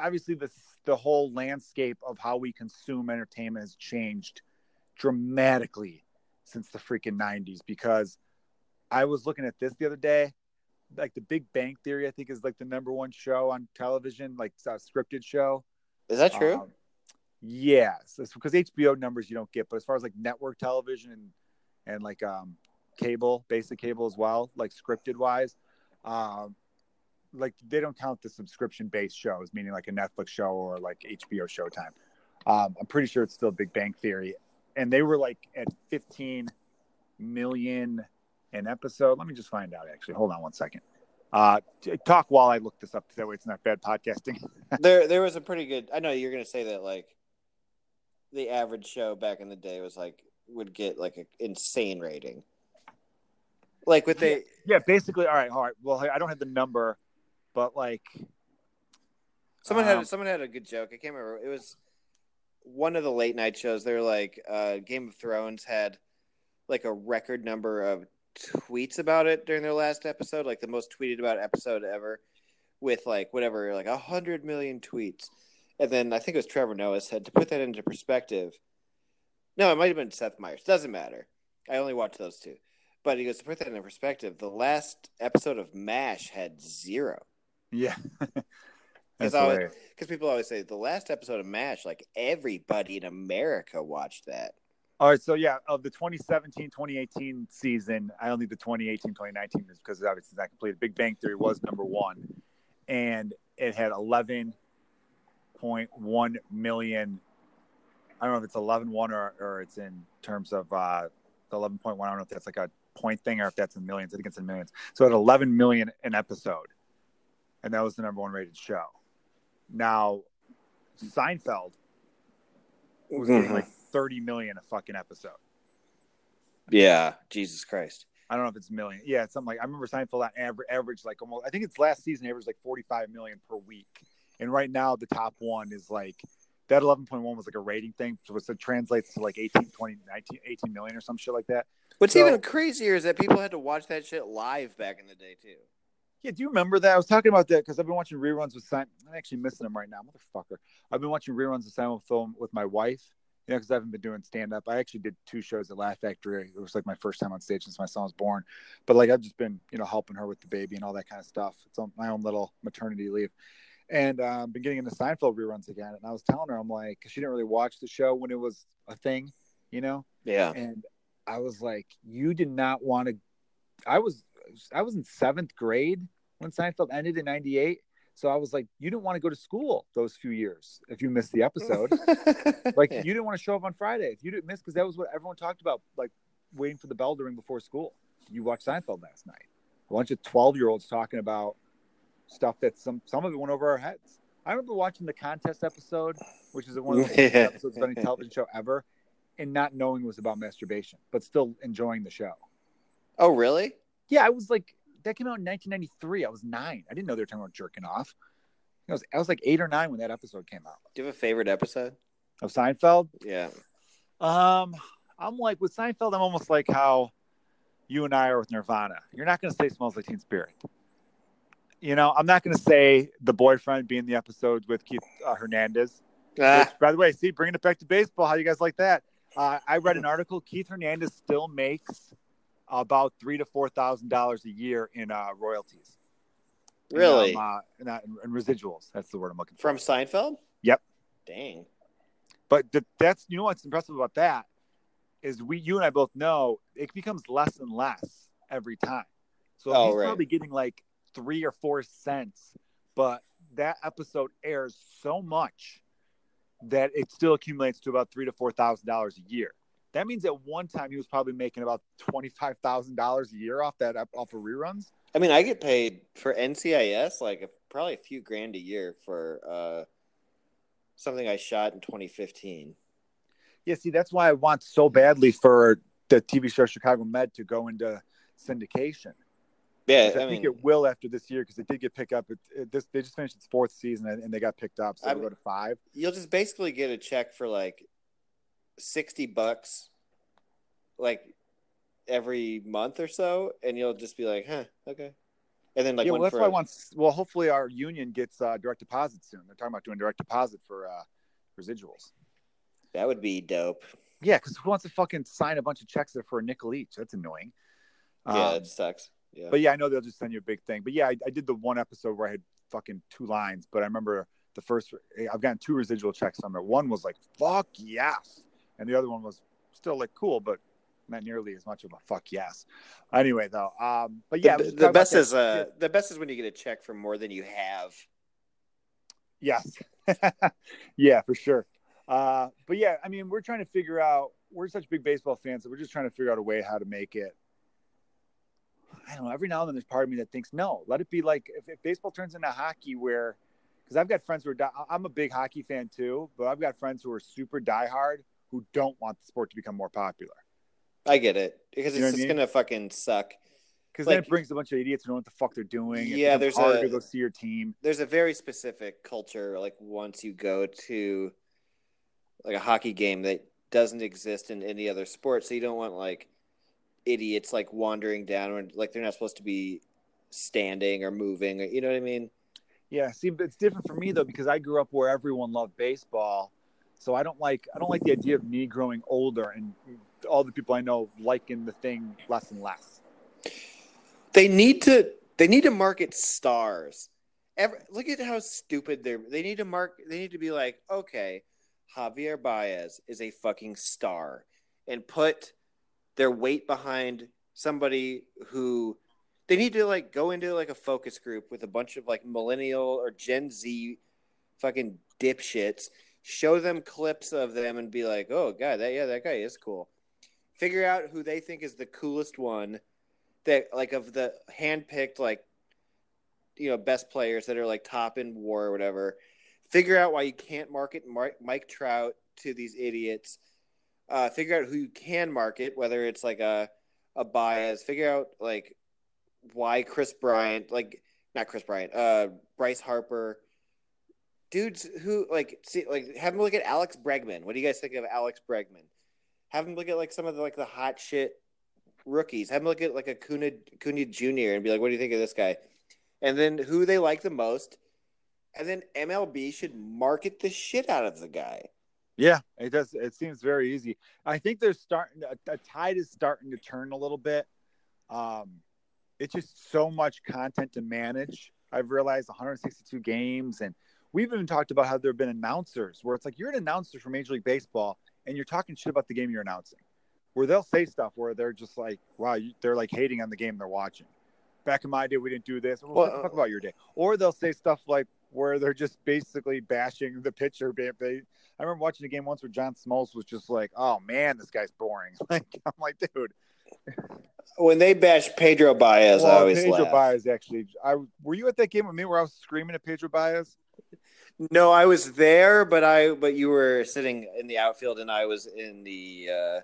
obviously the the whole landscape of how we consume entertainment has changed dramatically since the freaking 90s because I was looking at this the other day like the Big Bang Theory I think is like the number one show on television like a scripted show is that true um, yes it's because HBO numbers you don't get but as far as like network television and and like um cable basic cable as well like scripted wise um like they don't count the subscription based shows, meaning like a Netflix show or like HBO Showtime. Um, I'm pretty sure it's still Big Bang Theory, and they were like at 15 million an episode. Let me just find out. Actually, hold on one second. Uh, talk while I look this up. That way, it's not bad podcasting. there, there was a pretty good. I know you're gonna say that like the average show back in the day was like would get like an insane rating. Like with the yeah, yeah, basically. All right, all right. Well, I don't have the number but like someone um, had someone had a good joke. I can't remember. It was one of the late night shows. They're like uh, Game of Thrones had like a record number of tweets about it during their last episode, like the most tweeted about episode ever, with like whatever, like a hundred million tweets. And then I think it was Trevor Noah said to put that into perspective. No, it might have been Seth Meyers. Doesn't matter. I only watched those two. But he goes to put that into perspective. The last episode of MASH had zero. Yeah. Because people always say the last episode of MASH, like everybody in America watched that. All right, so yeah, of the 2017-2018 season, I only the 2018-2019 is because obviously it's not completed. Big Bang Theory was number one, and it had 11.1 million. I don't know if it's 11.1 or, or it's in terms of uh, 11.1. I don't know if that's like a point thing or if that's in millions. I think it's in millions. So at 11 million an episode and that was the number one rated show. Now, Seinfeld was mm-hmm. like thirty million a fucking episode. Yeah, Jesus Christ. I don't know if it's a million. Yeah, it's something like I remember Seinfeld on average, average like almost. I think it's last season averaged like forty five million per week, and right now the top one is like that 11.1 was like a rating thing, so it translates to like 18, 20, 19, 18 million or some shit like that. What's so, even crazier is that people had to watch that shit live back in the day too. Yeah, do you remember that? I was talking about that because I've been watching reruns with Simon. I'm actually missing them right now, motherfucker. I've been watching reruns of Seinfeld with my wife, you know, because I haven't been doing stand up. I actually did two shows at Laugh Factory. It was like my first time on stage since my son was born. But like I've just been, you know, helping her with the baby and all that kind of stuff. It's on my own little maternity leave. And um, been getting into Seinfeld reruns again. And I was telling her, I'm like, she didn't really watch the show when it was a thing, you know? Yeah. And I was like, you did not want to. I was, I was in seventh grade when Seinfeld ended in '98. So I was like, you didn't want to go to school those few years if you missed the episode. like you didn't want to show up on Friday if you didn't miss because that was what everyone talked about, like waiting for the bell to ring before school. You watched Seinfeld last night. A bunch of twelve year olds talking about stuff that some some of it went over our heads. I remember watching the contest episode, which is one of the Yeah. episodes of any television show ever, and not knowing it was about masturbation, but still enjoying the show. oh, really? Yeah, I was like, that came out in 1993. I was nine. I didn't know they were talking about jerking off. I was, I was like eight or nine when that episode came out Do you have a favorite episode? of Seinfeld. Yeah. Um, I'm like with Seinfeld. I'm almost like how you and I are with Nirvana. You're not going to say "Smells Like Teen Spirit." You know, I'm not going to say the boyfriend being the episode with Keith uh, Hernandez. Ah, Which, by the way, see, bringing it back to baseball. How you guys like that? Uh, I read an article. Keith Hernandez still makes about three to four thousand dollars a year in uh, royalties. Really? um, uh, in, uh, residuals. That's the word I'm looking for. From Seinfeld? Yep. Dang. But th- that's you know what's impressive about that is we you and I both know it becomes less and less every time. So Oh, he's right. probably getting like three or four cents, but that episode airs so much that it still accumulates to about three to four thousand dollars a year. That means at one time he was probably making about twenty five thousand dollars a year off that off of reruns. I mean, I get paid for NCIS like a, probably a few grand a year for uh, something I shot in 2015. Yeah, see, that's why I want so badly for the TV show Chicago Med to go into syndication. Yeah, I, I, think mean, it will after this year because it did get picked up. It, it, this they just finished its fourth season and, and they got picked up, so I go to five. you'll just basically get a check for like 60 bucks like every month or so, and you'll just be like, huh, okay. And then like yeah, well, that's why I want. Well, hopefully our union gets uh, direct deposit soon. They're talking about doing direct deposit for uh, residuals. that would be dope. Yeah, because who wants to fucking sign a bunch of checks there for a nickel each? That's annoying. Yeah, Um, it sucks. Yeah. But yeah, I know they'll just send you a big thing. But yeah, I, I did the one episode where I had fucking two lines. But I remember the first, I've gotten two residual checks from it. One was like, fuck yes. And the other one was still like cool, but not nearly as much of a fuck yes. Anyway, though, um, but yeah, the, the best is uh, the best is when you get a check for more than you have. Yes. yeah, for sure. Uh, but yeah, I mean, we're trying to figure out. We're such big baseball fans that we're just trying to figure out a way how to make it. I don't know. Every now and then, there's part of me that thinks, no, let it be like if, if baseball turns into hockey, where because I've got friends who are. I'm a big hockey fan too, but I've got friends who are super diehard who don't want the sport to become more popular I get it because it's You know what I just mean? gonna fucking suck. because then it brings a bunch of idiots who don't know what the fuck they're doing. Yeah, there's harder a- to go see your team. There's a very specific culture like once you go to like a hockey game that doesn't exist in any other sport. So you don't want like idiots like wandering down or like they're not supposed to be standing or moving. Or, you know what I mean? Yeah, see, but it's different for me though because I grew up where everyone loved baseball, so I don't like I don't like the idea of me growing older and all the people I know liking the thing less and less. They need to they need to market stars. Every, look at how stupid they're. They need to mark. They need to be like, okay, Javier Baez is a fucking star, and put their weight behind somebody who they need to like go into like a focus group with a bunch of like millennial or Gen Z fucking dipshits. Show them clips of them and be like, oh god, that yeah, that guy is cool. Figure out who they think is the coolest one that like of the handpicked like you know best players that are like top in war or whatever figure out why you can't market mike trout to these idiots uh, figure out who you can market whether it's like a a bias figure out like why kris bryant like not kris bryant uh bryce harper dudes who like see like have them look at alex bregman what do you guys think of alex bregman have them look at like some of the like the hot shit rookies. Have them look at like a Kuna Cunha Jr. and be like, "What do you think of this guy?" And then who they like the most, and then MLB should market the shit out of the guy. Yeah, it does. It seems very easy. I think there's starting a, a tide is starting to turn a little bit. Um, it's just so much content to manage. I've realized 162 games, and we've even talked about how there have been announcers where it's like you're an announcer for Major League Baseball and you're talking shit about the game you're announcing, where they'll say stuff where they're just like, "Wow," you, they're like hating on the game they're watching. Back in my day, we didn't do this. Well, well talk about your day, or they'll say stuff like where they're just basically bashing the pitcher. They, I remember watching a game once where John Smoltz was just like, "Oh man, this guy's boring." Like I'm like, dude. When they bashed Pedro Baez, well, I always Pedro laugh. Baez actually. I were you at that game with me where I was screaming at Pedro Baez? No, I was there, but I but you were sitting in the outfield, and I was in the. uh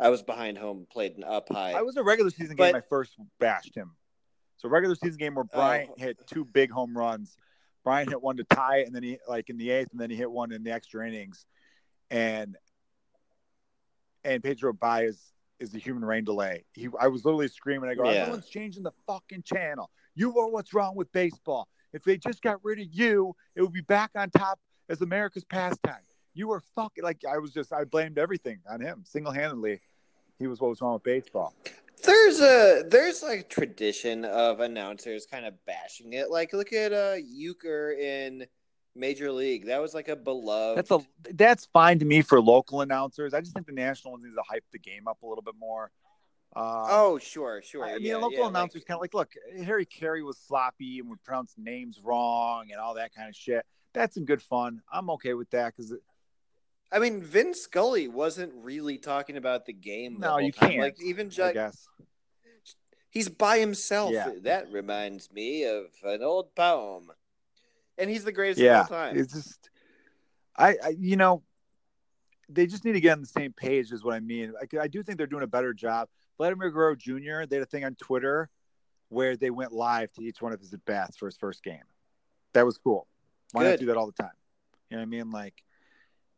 I was behind home, played an up high. I was a regular season but, game. I first bashed him. So regular season game where Bryant oh. hit two big home runs. Bryant hit one to tie, and then he like in the eighth, and then he hit one in the extra innings, and and Pedro Baez is the human rain delay. He, I was literally screaming. I go, yeah. everyone's changing the fucking channel. You are what's wrong with baseball. If they just got rid of you, it would be back on top as America's pastime. You were fucking like I was just I blamed everything on him single handedly. He was what was wrong with baseball. There's a there's like tradition of announcers kind of bashing it. Like look at uh Uecker in Major League. That was like a beloved. That's a that's fine to me for local announcers. I just think the national ones need to hype the game up a little bit more. Uh, oh, sure, sure. I mean, yeah, local yeah, announcers like, kind of like, look, Harry Caray was sloppy and would pronounce names wrong and all that kind of shit. That's some good fun. I'm okay with that because. I mean, Vin Scully wasn't really talking about the game. no, you time. can't. Like even Jack, he's by himself. Yeah. That reminds me of an old poem, and he's the greatest yeah, of all time. It's just, I, I, you know, they just need to get on the same page. Is what I mean. I, I do think they're doing a better job. Vladimir Guerrero Jr. They had a thing on Twitter where they went live to each one of his at bats for his first game. That was cool. Why Good. not do that all the time? You know what I mean? Like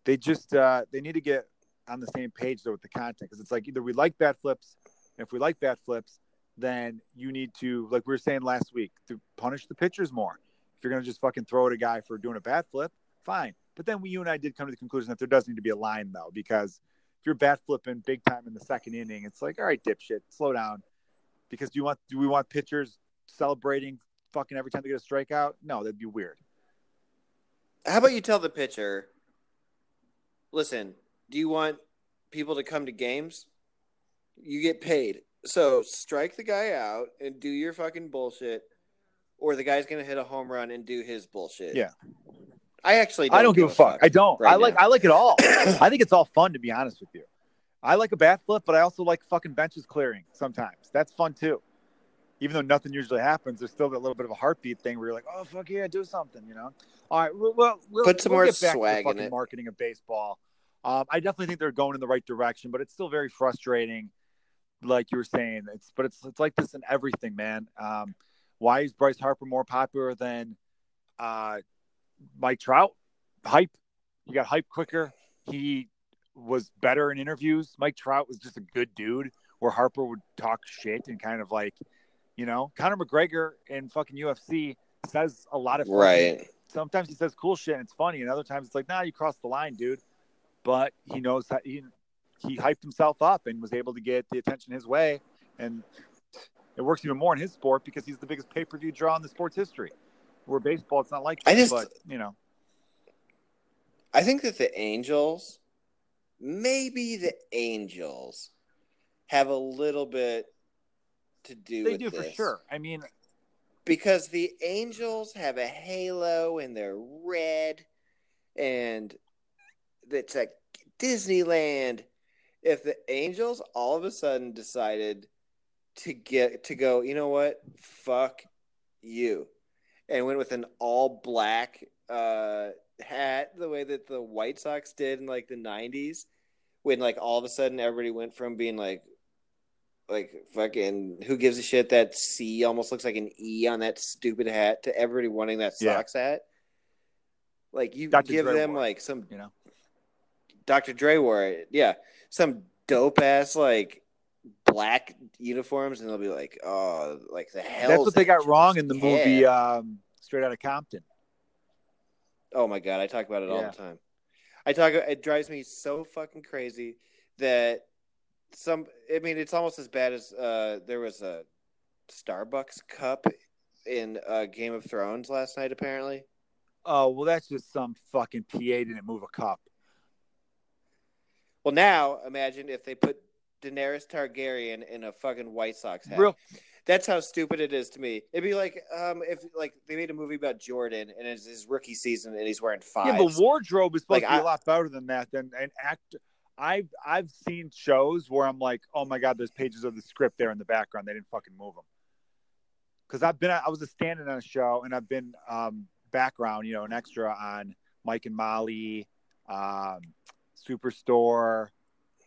they just uh, they need to get on the same page though with the content because it's like either we like bat flips, and if we like bat flips, then you need to like we were saying last week to punish the pitchers more. If you're gonna just fucking throw at a guy for doing a bat flip, fine. But then we, you and I did come to the conclusion that there does need to be a line though because if you're bat flipping big time in the second inning, it's like, all right, dipshit, slow down. Because do you want do we want pitchers celebrating fucking every time they get a strikeout? No, that'd be weird. How about you tell the pitcher, listen, do you want people to come to games? You get paid. So strike the guy out and do your fucking bullshit, or the guy's gonna hit a home run and do his bullshit. Yeah. I actually don't I don't give, a fuck. fuck. I don't. Right I like now. I like it all. I think it's all fun to be honest with you. I like a bat flip, but I also like fucking benches clearing sometimes. That's fun too. Even though nothing usually happens, there's still that little bit of a heartbeat thing where you're like, "Oh fuck yeah, do something," you know. All right, well, we'll put some we'll more get back swag to the fucking marketing of baseball. Um, I definitely think they're going in the right direction, but it's still very frustrating. Like you were saying, it's but it's it's like this in everything, man. Um, why is Bryce Harper more popular than uh, Mike Trout? hype. He got hype quicker. He was better in interviews. Mike Trout was just a good dude where Harper would talk shit and kind of like, you know, Conor McGregor in fucking UFC says a lot of right. Sometimes he says cool shit and it's funny, and other times it's like, nah, you crossed the line, dude. But he knows that he he hyped himself up and was able to get the attention his way, and it works even more in his sport because he's the biggest pay per view draw in the sport's history. Where baseball, it's not like that, I just, but you know, I think that the Angels, maybe the Angels, have a little bit to do. They do this. for sure. I mean, because the Angels have a halo and they're red, and it's like Disneyland. If the Angels all of a sudden decided to get to go, you know what? Fuck you, and went with an all black uh, hat the way that the White Sox did in like the '90s, when like all of a sudden everybody went from being like, like fucking who gives a shit that C almost looks like an E on that stupid hat to everybody wanting that Sox yeah. hat. Like you Dr. give Dre them like some, you know, Dr. Dre wore it, yeah, some dope ass like black uniforms, and they'll be like, oh, like the hell. That's what they got wrong in the movie um, Straight Outta Compton. Oh my god, I talk about it all the time. I talk. It drives me so fucking crazy that some. I mean, it's almost as bad as uh, there was a Starbucks cup in uh, Game of Thrones last night. Apparently, Oh well, that's just some fucking PA didn't move a cup. well, now imagine if they put Daenerys Targaryen in a fucking White Sox hat. Real That's how stupid it is to me. It'd be like um, if like they made a movie about Jordan and it's his rookie season and he's wearing five. Yeah, but wardrobe is supposed Like, to be a I- lot better than that. Than an actor. I've I've seen shows where I'm like, oh my god, there's pages of the script there in the background. They didn't fucking move them. Because I've been, I was a stand-in on a show, and I've been um, background, you know, an extra on Mike and Molly, um, Superstore,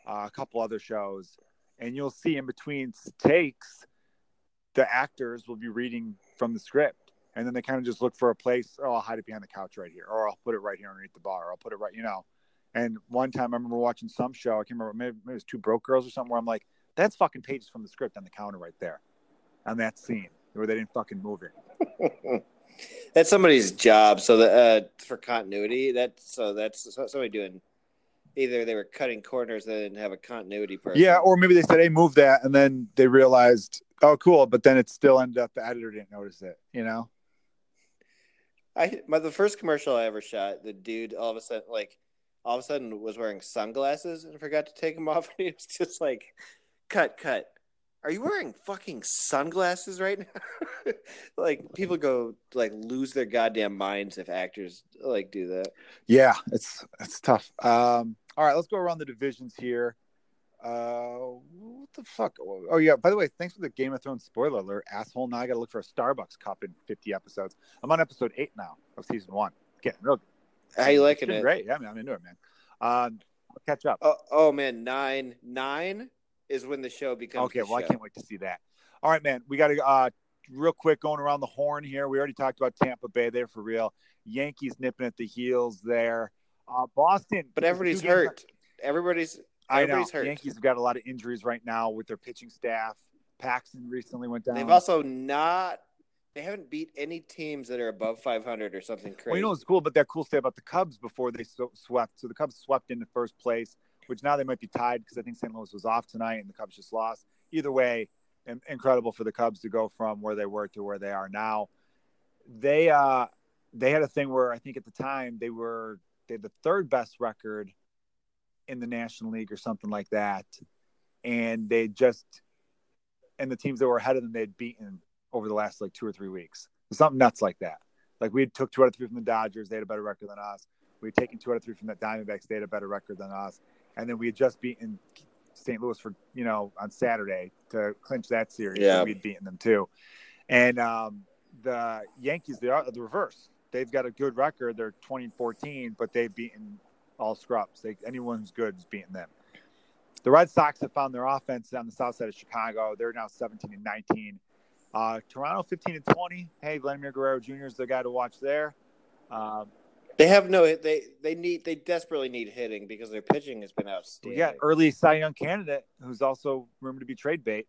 uh, a couple other shows, and you'll see in between takes, the actors will be reading from the script, and then they kind of just look for a place. Oh, I'll hide it behind the couch right here, or I'll put it right here underneath the bar, or I'll put it right, you know. And one time I remember watching some show, I can't remember, maybe, maybe it was Two Broke Girls or something, where I'm like, that's fucking pages from the script on the counter right there, on that scene where they didn't fucking move it. that's somebody's job. So that uh, for continuity, that's so that's somebody doing. Either they were cutting corners, they didn't have a continuity person. Yeah, or maybe they said, "Hey, move that," and then they realized, "Oh, cool," but then it still ended up the editor didn't notice it. You know? I my the first commercial I ever shot, the dude all of a sudden like all of a sudden was wearing sunglasses and forgot to take them off. And he was just like, "Cut, cut." Are you wearing fucking sunglasses right now? like people go like lose their goddamn minds if actors like do that. Yeah, it's it's tough. Um, all right, let's go around the divisions here. Uh, what the fuck? Oh yeah. By the way, thanks for the Game of Thrones spoiler alert, asshole. Now I got to look for a Starbucks cup in 50 episodes. I'm on episode eight now of season one. Getting real. How you liking it? Great. Yeah, I mean, I'm into it, man. Um, I'll catch up. Oh, oh man, nine nine is when the show becomes. Okay, well, I can't wait to see that. All right, man. We got to uh, real quick going around the horn here. We already talked about Tampa Bay there for real. Yankees nipping at the heels there. Uh, Boston, But everybody's hurt. Everybody's I know. everybody's hurt. Yankees have got a lot of injuries right now with their pitching staff. Paxton recently went down. They've also not. They haven't beat any teams that are above 500 or something crazy. well, you know what's cool, but that cool stat about the Cubs before they so- swept. So the Cubs swept into first place, which now they might be tied because I think St. Louis was off tonight and the Cubs just lost. Either way, in- incredible for the Cubs to go from where they were to where they are now. They uh they had a thing where I think at the time they were they had the third best record in the National League or something like that, and they just and the teams that were ahead of them they'd beaten over the last like two or three weeks. Something nuts like that. Like we took two out of three from the Dodgers, they had a better record than us. We had taken two out of three from the Diamondbacks, they had a better record than us. And then we had just beaten St. Louis for you know on Saturday to clinch that series. Yeah. We'd beaten them too. And um, the Yankees, they are the reverse. They've got a good record. They're 20 and 14, but they've beaten all scrubs. They, anyone who's good is beating them. The Red Sox have found their offense on the south side of Chicago. They're now 17 and 19. Uh, Toronto 15 and 20. Hey, Vladimir Guerrero Jr. is the guy to watch there. Um, They have no. They they need. They desperately need hitting because their pitching has been outstanding. got early Cy Young candidate who's also rumored to be trade bait.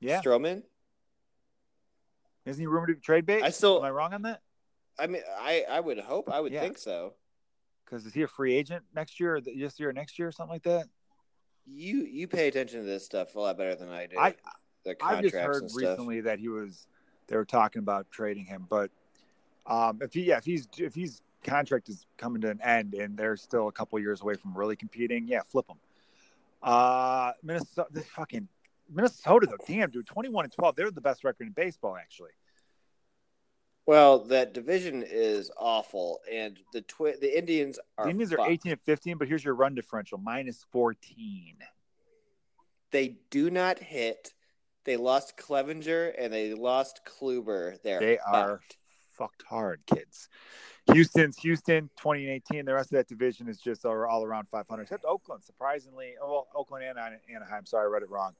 Yeah, Stroman. isn't he rumored to be trade bait? I still. Am I wrong on that? I mean, I I would hope. I would Yeah. think so. Because is he a free agent next year, or this year, or next year, or something like that? You you pay attention to this stuff a lot better than I do. I- the I've just heard recently that he was they were talking about trading him, but um, if he yeah if he's if he's contract is coming to an end and they're still a couple years away from really competing, yeah, flip him. Uh, Minnesota, this fucking Minnesota though, damn dude, twenty one and twelve, they're the best record in baseball actually. Well, that division is awful, and the twi- the Indians are. The Indians are fucked. eighteen and fifteen, but here's your run differential minus fourteen. They do not hit. They lost Clevinger and they lost Kluber. They're They are fucked. fucked hard, kids. Houston's Houston, 2018. The rest of that division is just all, all around 500, except Oakland. Surprisingly, oh, well, Oakland and Anaheim. Sorry, I read it wrong.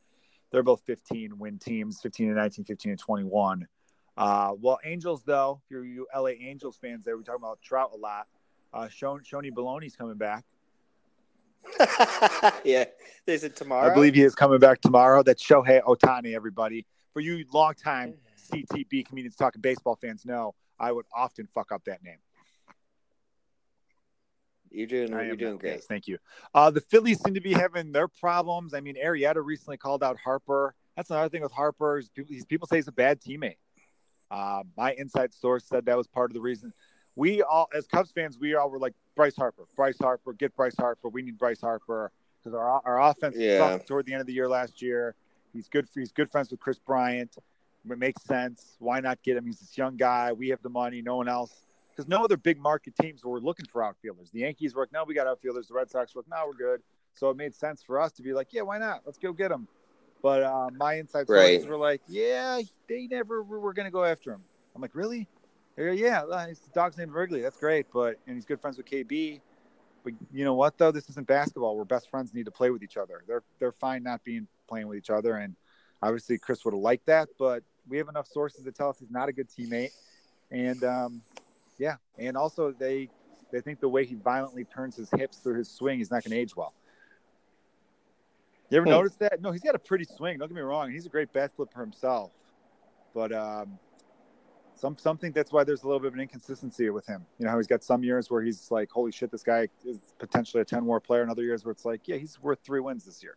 They're both 15 win teams, 15 and 19, 15 and 21. Uh, well, Angels, though, if you're you LA Angels fans there, we talk about Trout a lot. Uh, Shon, Shoney Baloney's coming back. yeah, they said tomorrow. I believe he is coming back tomorrow. That's Shohei Ohtani, everybody. For you longtime CTB comedians talking baseball fans know, I would often fuck up that name. You're doing I you're doing great. Yes, thank you. Uh, the Phillies seem to be having their problems. I mean, Arrieta recently called out Harper. That's another thing with Harper. Is people, people say he's a bad teammate. Uh, my inside source said that was part of the reason. We all, as Cubs fans, we all were like Bryce Harper, Bryce Harper, get Bryce Harper. We need Bryce Harper because our our offense Yeah. sucked toward the end of the year last year. He's good. for He's good friends with Kris Bryant. It makes sense. Why not get him? He's this young guy. We have the money. No one else. Because no other big market teams were looking for outfielders. The Yankees were like, no, we got outfielders. The Red Sox were like, no, we're good. So it made sense for us to be like, yeah, why not? Let's go get him. But uh, my inside sources Right. were like, yeah, they never were, were going to go after him. I'm like, really? Go, yeah, uh, his dog's named Wrigley. That's great. But and he's good friends with KB. But you know what though? This isn't basketball where best friends need to play with each other. They're they're fine not being playing with each other. And obviously Kris would have liked that, but we have enough sources to tell us he's not a good teammate. And um, yeah, and also they they think the way he violently turns his hips through his swing, he's not going to age well. You ever Hmm. notice that? No, he's got a pretty swing. Don't get me wrong. He's a great bat flipper himself, but um, some some think that's why there's a little bit of an inconsistency with him. You know how he's got some years where he's like, "Holy shit, this guy is potentially a ten war player," and other years where it's like, "Yeah, he's worth three wins this year."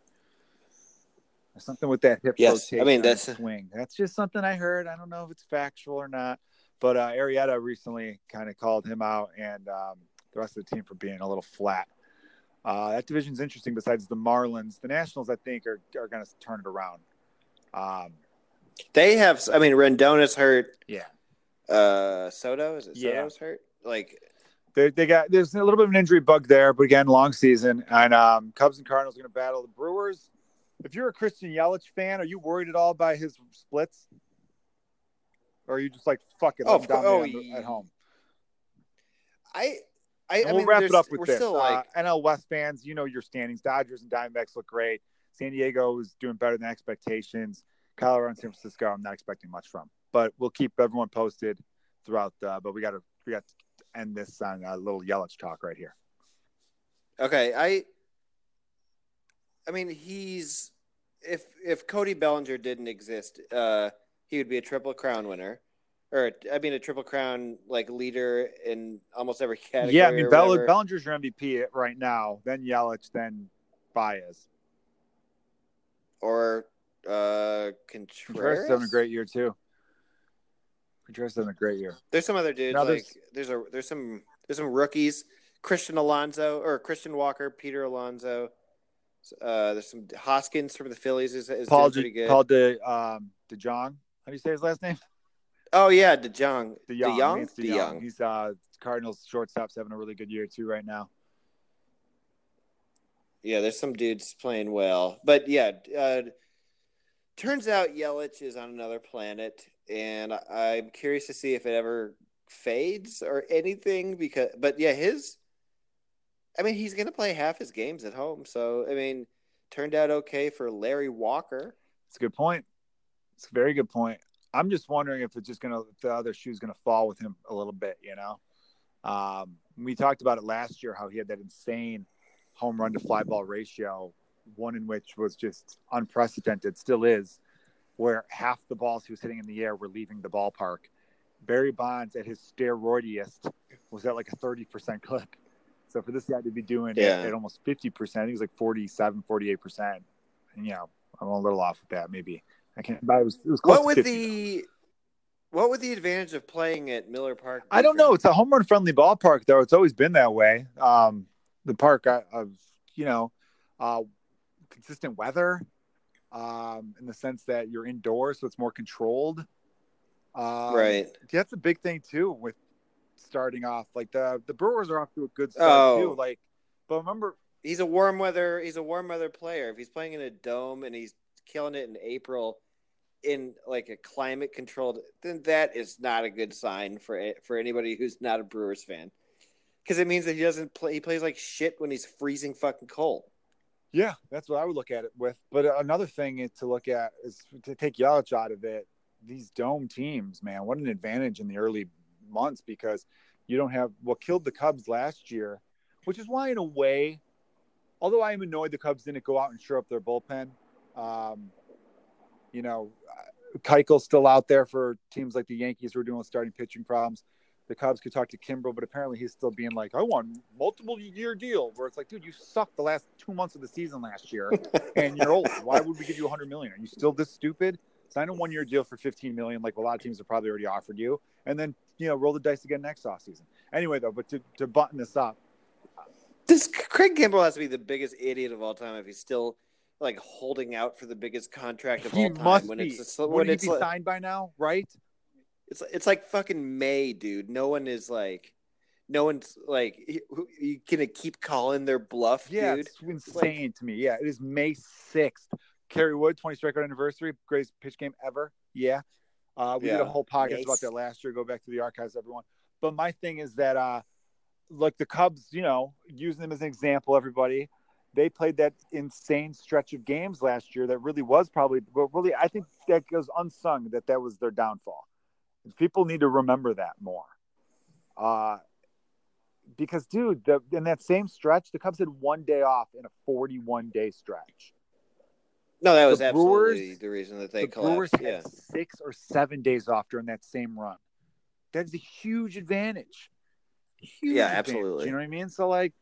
There's something with that hip Yes, I mean, that's- swing. That's just something I heard. I don't know if it's factual or not, but uh, Arrieta recently kind of called him out and um, the rest of the team for being a little flat. Uh, that division's interesting. Besides the Marlins, the Nationals, I think, are are going to turn it around. Um, They have. I mean, Rendona's hurt. yeah, Uh, Soto is it? Yeah. Soto's hurt. Like, they, they got there's a little bit of an injury bug there, but again, long season, and um, Cubs and Cardinals are going to battle the Brewers. If you're a Christian Yelich fan, are you worried at all by his splits, or are you just like fuck it, Oh, let him of cour- dominate oh, on the- ye- at home? I, I, I we'll mean, wrap it up with we're this. still Uh, like, NL West fans, you know your standings. Dodgers and Diamondbacks look great. San Diego is doing better than expectations. Colorado and San Francisco, I'm not expecting much from, but we'll keep everyone posted throughout. Uh, but we got to we got to end this on a little Yelich talk right here. okay, I, I mean, he's if if Cody Bellinger didn't exist, uh, he would be a triple crown winner, or I mean, a triple crown like leader in almost every category. yeah, I mean Bell- whatever. Bellinger's your MVP right now. Then Yelich, then Baez. or uh, Contreras Contreras. having a great year too. Is having a great year. There's some other dudes Now like there's- there's a there's some there's some rookies. Christian Alonso or Christian Walker, Peter Alonso. Uh, there's some Hoskins from the Phillies is, is Paul doing pretty good. Paul De um DeJong. How do you say his last name? oh yeah, DeJong. DeJong. DeYoung? Lance DeYoung. DeYoung. He's uh Cardinals shortstop's having a really good year too right now. Yeah, there's some dudes playing well, but yeah, uh, turns out Yelich is on another planet, and I'm curious to see if it ever fades or anything. Because, but yeah, his, I mean, he's gonna play half his games at home, so I mean, turned out okay for Larry Walker. It's a good point. It's a very good point. I'm just wondering if it's just gonna the other shoe's gonna fall with him a little bit, you know. Um, we talked about it last year how he had that insane home run to fly ball ratio, one in which was just unprecedented, still is, where half the balls he was hitting in the air were leaving the ballpark. Barry Bonds at his steroidiest was at like a 30% clip. So for this guy to be doing Yeah. it at almost 50%, I think it was like 47, 48%. And, you know, I'm a little off with that, maybe. I can't, but it was, it was close What to would 50. the what would the advantage of playing at Miller Park? I don't know. It's a home run friendly ballpark, though. It's always been that way. Um, the park of, you know, uh, consistent weather, um, in the sense that you're indoors, so it's more controlled. Um, right. That's a big thing too with starting off. Like the the Brewers are off to a good start Oh. too. Like, but remember, He's a warm weather. He's a warm weather player. If he's playing in a dome and he's killing it in April, in like a climate controlled, then that is not a good sign for it, for anybody who's not a Brewers fan, because it means that he doesn't play. He plays like shit when he's freezing fucking cold. Yeah, that's what I would look at it with. But another thing to look at is to take Yelich out of it. These dome teams, man, what an advantage in the early months because you don't have what killed the Cubs last year, which is why, in a way, although I am annoyed the Cubs didn't go out and shore up their bullpen. Um, you know, Keuchel's still out there for teams like the Yankees who are with starting pitching problems. The Cubs could talk to Kimbrel, but apparently he's still being like, I want multiple year deal. Where it's like, dude, you sucked the last two months of the season last year, and you're old. Why would we give you 100 million? Are you still this stupid? Sign a one year deal for 15 million, like a lot of teams have probably already offered you, and then you know roll the dice again next offseason. Anyway, though, but to, to button this up, This Craig Kimbrel has to be the biggest idiot of all time if he's still like holding out for the biggest contract of he all time must when be. it's Would when he it's be like, signed by now? Right? It's it's like fucking May, dude. No one is like, no one's like, you, gonna keep calling their bluff, Yeah, dude. it's insane to me. Yeah, it is May 6th. Kerry Wood, 20 strikeout anniversary, greatest pitch game ever. Yeah. Uh, we did a whole podcast Nice. about that last year. Go back to the archives, everyone. But my thing is that, uh, like the Cubs, you know, using them as an example, everybody, they played that insane stretch of games last year that really was probably, but really, I think that goes unsung that that was their downfall. People need to remember that more. Uh, because, dude, the, in that same stretch, the Cubs had one day off in a 41 day stretch. No, that was The absolutely Brewers- the reason that they the Brewers collapsed. had six or seven days off during that same run. That's a huge advantage. Huge Yeah, advantage, absolutely. You know what I mean? So like,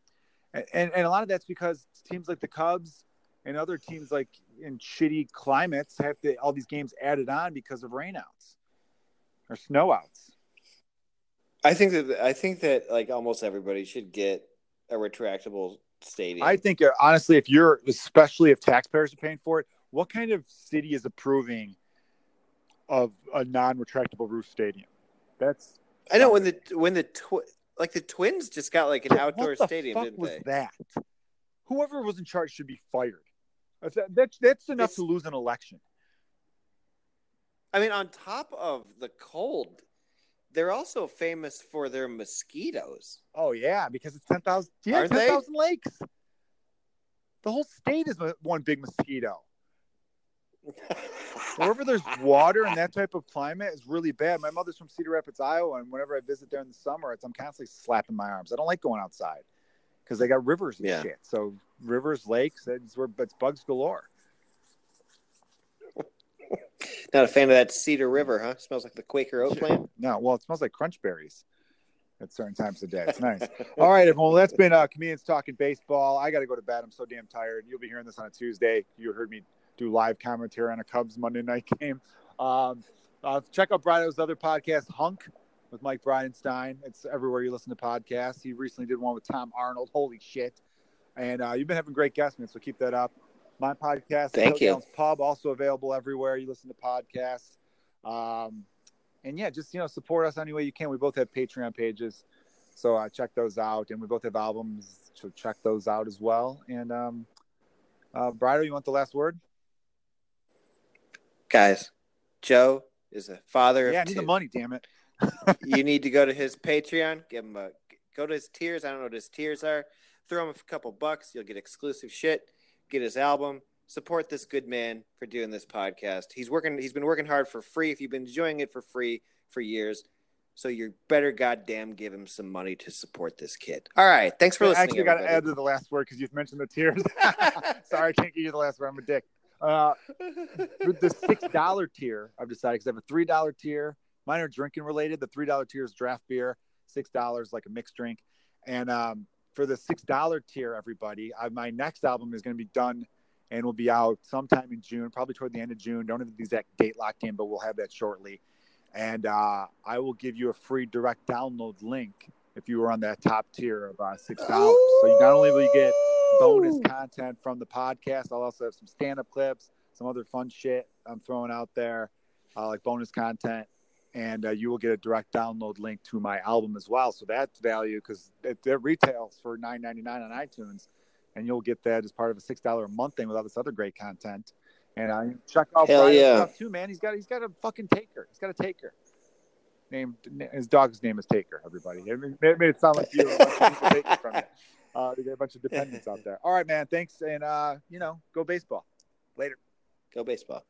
and and a lot of that's because teams like the Cubs and other teams like in shitty climates have to, all these games added on because of rainouts or snowouts. I think that I think that like almost everybody should get a retractable stadium. I think uh, honestly, if you're especially if taxpayers are paying for it, what kind of city is approving of a non-retractable roof stadium? That's I know when the when the twi- like the Twins just got like an outdoor what the stadium, fuck was they? that? Whoever was in charge should be fired. That's, that's, that's enough It's- to lose an election. I mean, on top of the cold, they're also famous for their mosquitoes. Oh yeah, because it's ten thousand. Yeah, Aren't ten thousand lakes. The whole state is one big mosquito. Wherever there's water and that type of climate is really bad. My mother's from Cedar Rapids, Iowa, and whenever I visit there in the summer, it's I'm constantly slapping my arms. I don't like going outside because they got rivers and Yeah. shit. So rivers, lakes, it's where it's bugs galore. Not a fan of that Cedar River, huh? Smells like the Quaker oat plant. No, well, it smells like crunch berries at certain times of day. It's nice. All right, everyone. Well, that's been uh, comedians talking baseball. I got to go to bed. I'm so damn tired. You'll be hearing this on a Tuesday. You heard me do live commentary on a Cubs Monday night game. Um, uh, check out Brian's other podcast, Hunk, with Mike Bridenstine. It's everywhere you listen to podcasts. He recently did one with Tom Arnold. Holy shit! And uh, you've been having great guests, man. So keep that up. My podcast, Thank you. Pub, also available everywhere you listen to podcasts. Um, and yeah, just you know, support us any way you can. We both have Patreon pages, so uh, check those out, and we both have albums, so check those out as well. And um, uh, Brido, you want the last word? Guys, Joe is a father of Yeah, I need two. the money. Damn it. you need to go to his Patreon, give him a go to his tiers. I don't know what his tiers are. Throw him a couple bucks. You'll get exclusive shit. Get his album. Support this good man for doing this podcast. He's working. He's been working hard for free. If you've been enjoying it for free for years, so you better goddamn give him some money to support this kid. All right. Thanks for I listening. I actually got to add to the last word because you've mentioned the tiers. Sorry, I can't give you the last word. I'm a dick. Uh, the six dollar tier, I've decided because I have a three dollar tier. Mine are drinking related. The three dollar tier is draft beer. Six dollars like a mixed drink. And um, for the six dollar tier, everybody, I, my next album is going to be done and will be out sometime in June, probably toward the end of June. Don't have the exact date locked in, but we'll have that shortly. And uh, I will give you a free direct download link if you were on that top tier of uh, six dollars. So you not only will you get bonus content from the podcast. I'll also have some stand-up clips, some other fun shit I'm throwing out there, uh, like bonus content, and uh, you will get a direct download link to my album as well. So that's value because it, it retails for $9.99 on iTunes, and you'll get that as part of a six dollar a month thing with all this other great content. And uh, check out Hell Brian's yeah. stuff too, man. He's got he's got a fucking taker. He's got a taker. Name his dog's name is Taker. Everybody, it made, it it sound like you. were a bunch of people taking from you. Uh, they got a bunch of dependents out there. All right, man. Thanks, and uh, you know, go baseball. Later. Go baseball.